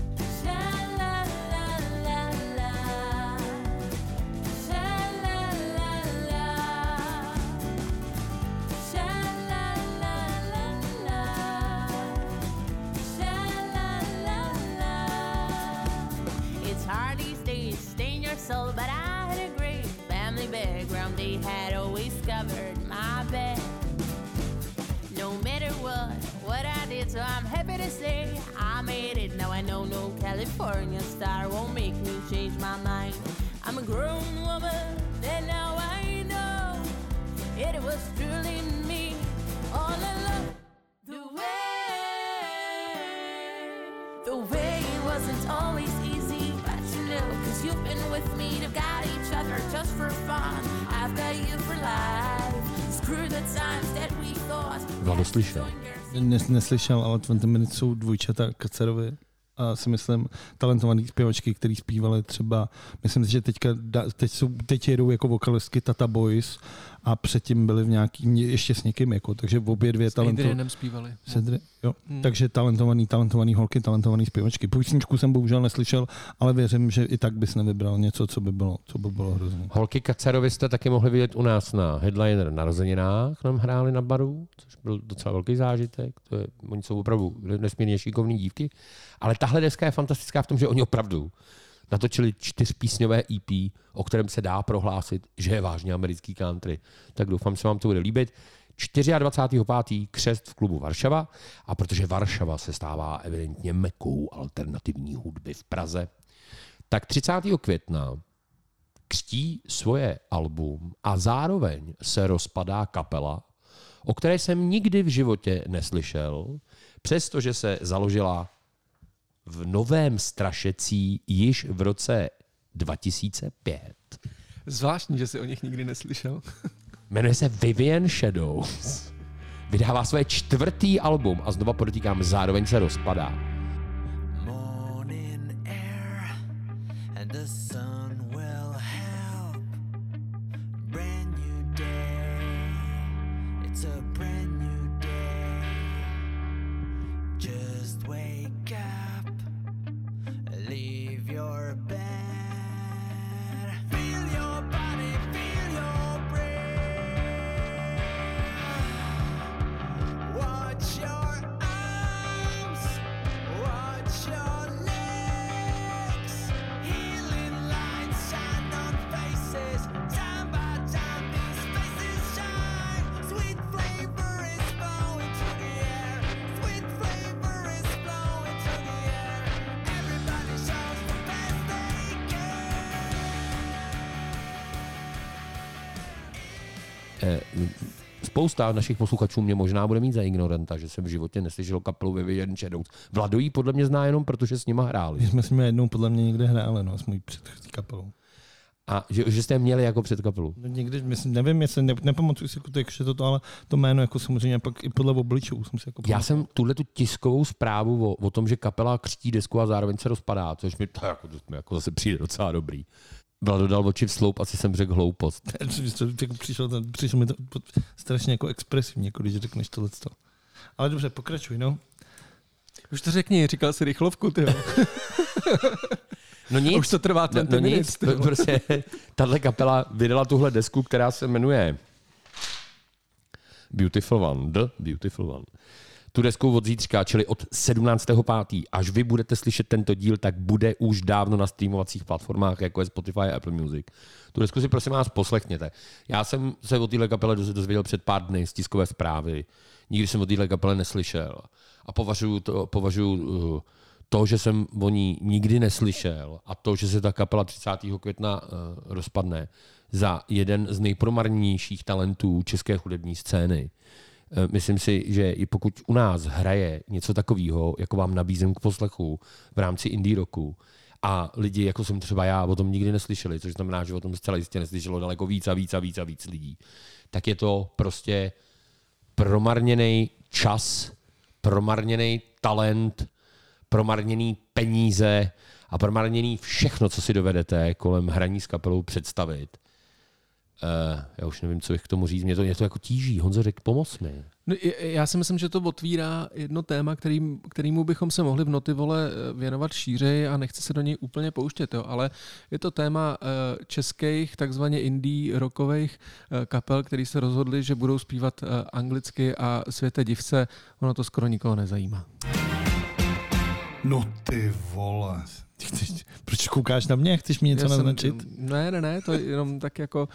Been with me to guide each other just for fun. I've got you for life. Screw the times that we thought. Vlado slyšel. Nes, neslyšel, ale 20 Minutes jsou dvojčata Kacerovi a si myslím talentovaný zpěvačky, který zpívali třeba, myslím si, že teďka, teď, jsou, teď jedou jako vokalistky Tata Boys a předtím byli v nějaký, ještě s někým, jako, takže obě dvě talentované. Zpívali. S Adri- jo. Hmm. Takže talentovaný, talentovaný holky, talentovaný zpěvačky. Písničku jsem bohužel neslyšel, ale věřím, že i tak bys nevybral něco, co by bylo, co by bylo hrozné. Holky Kacerovi jste taky mohli vidět u nás na Headliner narozeninách, nám hráli na baru, což byl docela velký zážitek. To je, oni jsou opravdu nesmírně šikovní dívky. Ale tahle deska je fantastická v tom, že oni opravdu natočili čtyřpísňové EP, o kterém se dá prohlásit, že je vážně americký country. Tak doufám, že vám to bude líbit. 24.5. křest v klubu Varšava a protože Varšava se stává evidentně mekou alternativní hudby v Praze, tak 30. května křtí svoje album a zároveň se rozpadá kapela, o které jsem nikdy v životě neslyšel, přestože se založila v Novém Strašecí již v roce 2005. Zvláštní, že si o nich nikdy neslyšel. Jmenuje se Vivian Shadows. Vydává své čtvrtý album a znova podotýkám, zároveň se rozpadá. Morning air and the Spousta našich posluchačů mě možná bude mít za ignoranta, že jsem v životě neslyšel kapelu Vivian Shadows. Vlado jí podle mě zná jenom, protože s nima hráli. My jsme s nimi jednou podle mě někde hráli, no, s mojí předchozí kapelou. A že, že jste je měli jako před kapelu. No někdy, myslím, nevím, jestli ne, nepamatuju si, jako, že to, ale to jméno jako samozřejmě pak i podle obličů jsem si jako Já jsem tuhle tu tiskovou zprávu o, o, tom, že kapela křtí desku a zároveň se rozpadá, což mi to jako, to mi jako zase přijde docela dobrý. Vlado dal oči v sloup, asi jsem řekl hloupost. přišlo, to, přišlo mi to strašně jako expresivní, jako když řekneš tohle. Ale dobře, pokračuj, no. Už to řekni, říkal jsi rychlovku, ty. No nic. Už to trvá 20 no, no minut. nic, prostě tahle kapela vydala tuhle desku, která se jmenuje Beautiful One, The Beautiful One. Tu desku od zítřka, čili od 17.5. Až vy budete slyšet tento díl, tak bude už dávno na streamovacích platformách, jako je Spotify a Apple Music. Tu desku si prosím vás poslechněte. Já jsem se o téhle kapele dozvěděl před pár dny z tiskové zprávy. Nikdy jsem o téhle kapele neslyšel. A považuji to, považuji uh, to, že jsem o ní nikdy neslyšel a to, že se ta kapela 30. května uh, rozpadne za jeden z nejpromarnějších talentů české hudební scény. Uh, myslím si, že i pokud u nás hraje něco takového, jako vám nabízím k poslechu v rámci indie roku, a lidi, jako jsem třeba já, o tom nikdy neslyšeli, což znamená, že o tom zcela jistě neslyšelo daleko víc a víc a víc a víc lidí, tak je to prostě promarněný čas, promarněný talent, promarněný peníze a promarněný všechno, co si dovedete kolem hraní s kapelou představit. Uh, já už nevím, co bych k tomu říct. Mě to, mě to jako tíží. Honzo, řek, pomoz mi. No, já si myslím, že to otvírá jedno téma, kterým, kterýmu bychom se mohli v Notivole věnovat šířej a nechci se do něj úplně pouštět, jo, ale je to téma českých takzvaně indie rockových kapel, který se rozhodli, že budou zpívat anglicky a světe divce, ono to skoro nikoho nezajímá. No ty vole. Proč koukáš na mě? Chceš mi něco Já naznačit? Jsem, ne, ne, ne, to je jenom tak jako,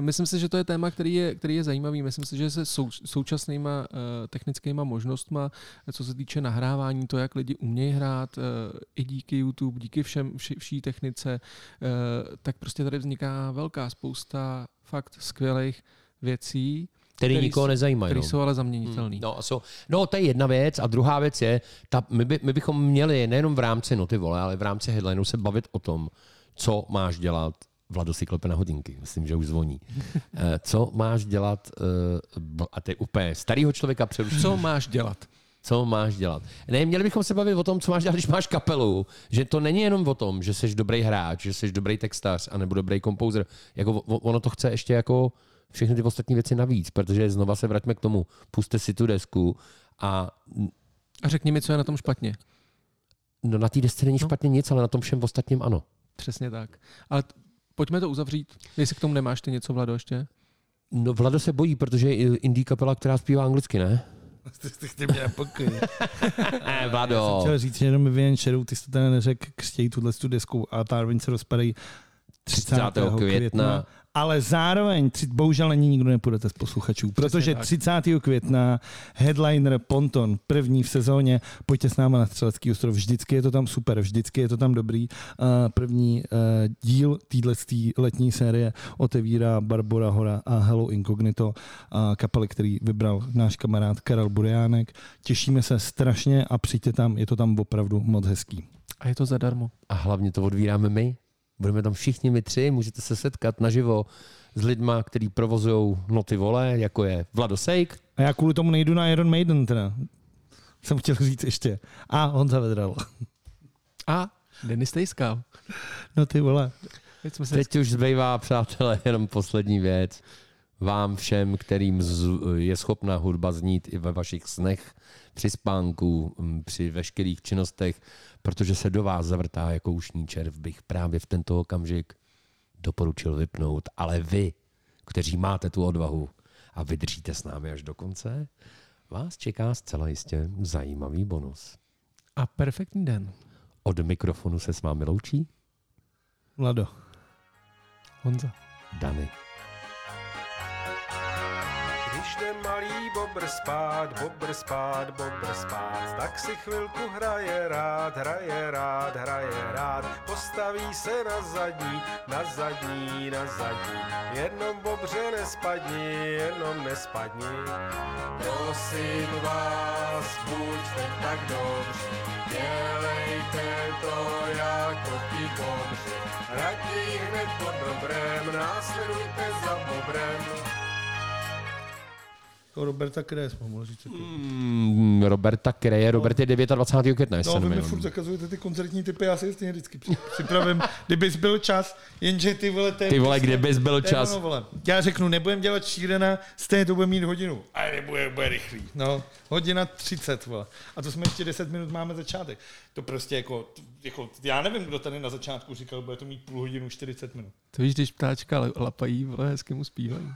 myslím si, že to je téma, který je, který je zajímavý. Myslím si, že se sou, současnýma uh, technickýma možnostma, co se týče nahrávání, to, jak lidi umějí hrát, uh, i díky YouTube, díky všem, vši, vší technice, uh, tak prostě tady vzniká velká spousta fakt skvělých věcí který, Který nikoho nezajímají. který no. jsou ale zaměnitelný. Hmm, No, jsou, no, to je jedna věc. A druhá věc je, ta, my, by, my bychom měli nejenom v rámci no ty vole, ale v rámci headlineu se bavit o tom, co máš dělat Vlado si klepe na hodinky, myslím, že už zvoní. Eh, Co máš dělat, eh, a ty úplně starýho člověka přerušíš. Co máš dělat? Co máš dělat? Ne, měli bychom se bavit o tom, co máš dělat, když máš kapelu. Že to není jenom o tom, že jsi dobrý hráč, že jsi dobrý textař a nebo dobrý kompouzer. Jako, ono to chce ještě jako všechny ty ostatní věci navíc, protože znova se vraťme k tomu. Puste si tu desku a A řekni mi, co je na tom špatně. no, na té desce není špatně nic, ale na tom všem ostatním ano. Přesně tak. Ale t- pojďme to uzavřít. Jestli k tomu nemáš ty něco, Vlado, ještě? No Vlado se bojí, protože je indie kapela, která zpívá anglicky, ne? Ty mě nepokoj. Ne, Vlado. Já jsem chtěl říct, že jenom Vivian Shadow, ty jsi to teda neřekl, chtějí tuhle tu desku a Tarvin se rozpadají 30. 30. května. Ale zároveň, tři- bohužel ani nikdo nepůjdete z posluchačů, protože tak. 30. května headliner Ponton, první v sezóně, pojďte s náma na Střelecký ostrov, vždycky je to tam super, vždycky je to tam dobrý. Uh, První uh, díl téhle letní série otevírá Barbara Hora a Hello Incognito, kapely, který vybral náš kamarád Karel Buriánek. Těšíme se strašně a přijďte tam, je to tam opravdu moc hezký. A je to zadarmo. A hlavně to odvíráme my. Budeme tam všichni my tři, můžete se setkat naživo s lidma, kteří provozují noty vole, jako je Vlado Sejk. A já kvůli tomu nejdu na Iron Maiden teda. Jsem chtěl říct ještě. A Honza Vedral. A Denis Tejskal. No ty vole. Teď jsme se... Teď už zbývá, přátelé, jenom poslední věc. Vám všem, kterým je schopná hudba znít i ve vašich snech, při spánku, při veškerých činnostech, protože se do vás zavrtá jako ušní červ, bych právě v tento okamžik doporučil vypnout. Ale vy, kteří máte tu odvahu a vydržíte s námi až do konce, vás čeká zcela jistě zajímavý bonus. A perfektní den. Od mikrofonu se s vámi loučí Vlado. Honza. Dany. Jde malý bobr spát, bobr spát, bobr spát, tak si chvilku hraje rád, hraje rád, hraje rád. Postaví se na zadní, na zadní, na zadní. Jenom bobře nespadni, jenom nespadni. Prosím vás, buďte tak dobří, dělejte to jako ti bobři. Raději hned po dobrém, následujte za bobrem. Jako Roberta Kres, mohl říct. Mm, Roberta Kreje. Robert je 29. května, No, vy mi furt zakazujete ty koncertní typy, já si je stejně vždycky při- připravím, kdybys byl čas, jenže ty vole... Ty vole, prostě- kdybys byl čas. ono, vole. Já řeknu, nebudem dělat šírena, stejně to bude mít hodinu. A nebude, bude rychlý. No, hodina 30, vole. A to jsme ještě 10 minut máme začátek. To prostě jako, jako, já nevím, kdo tady na začátku říkal, bude to mít půl hodinu 40 minut. To víš, když ptáčka la- lapají, vole, hezky mu zpívají.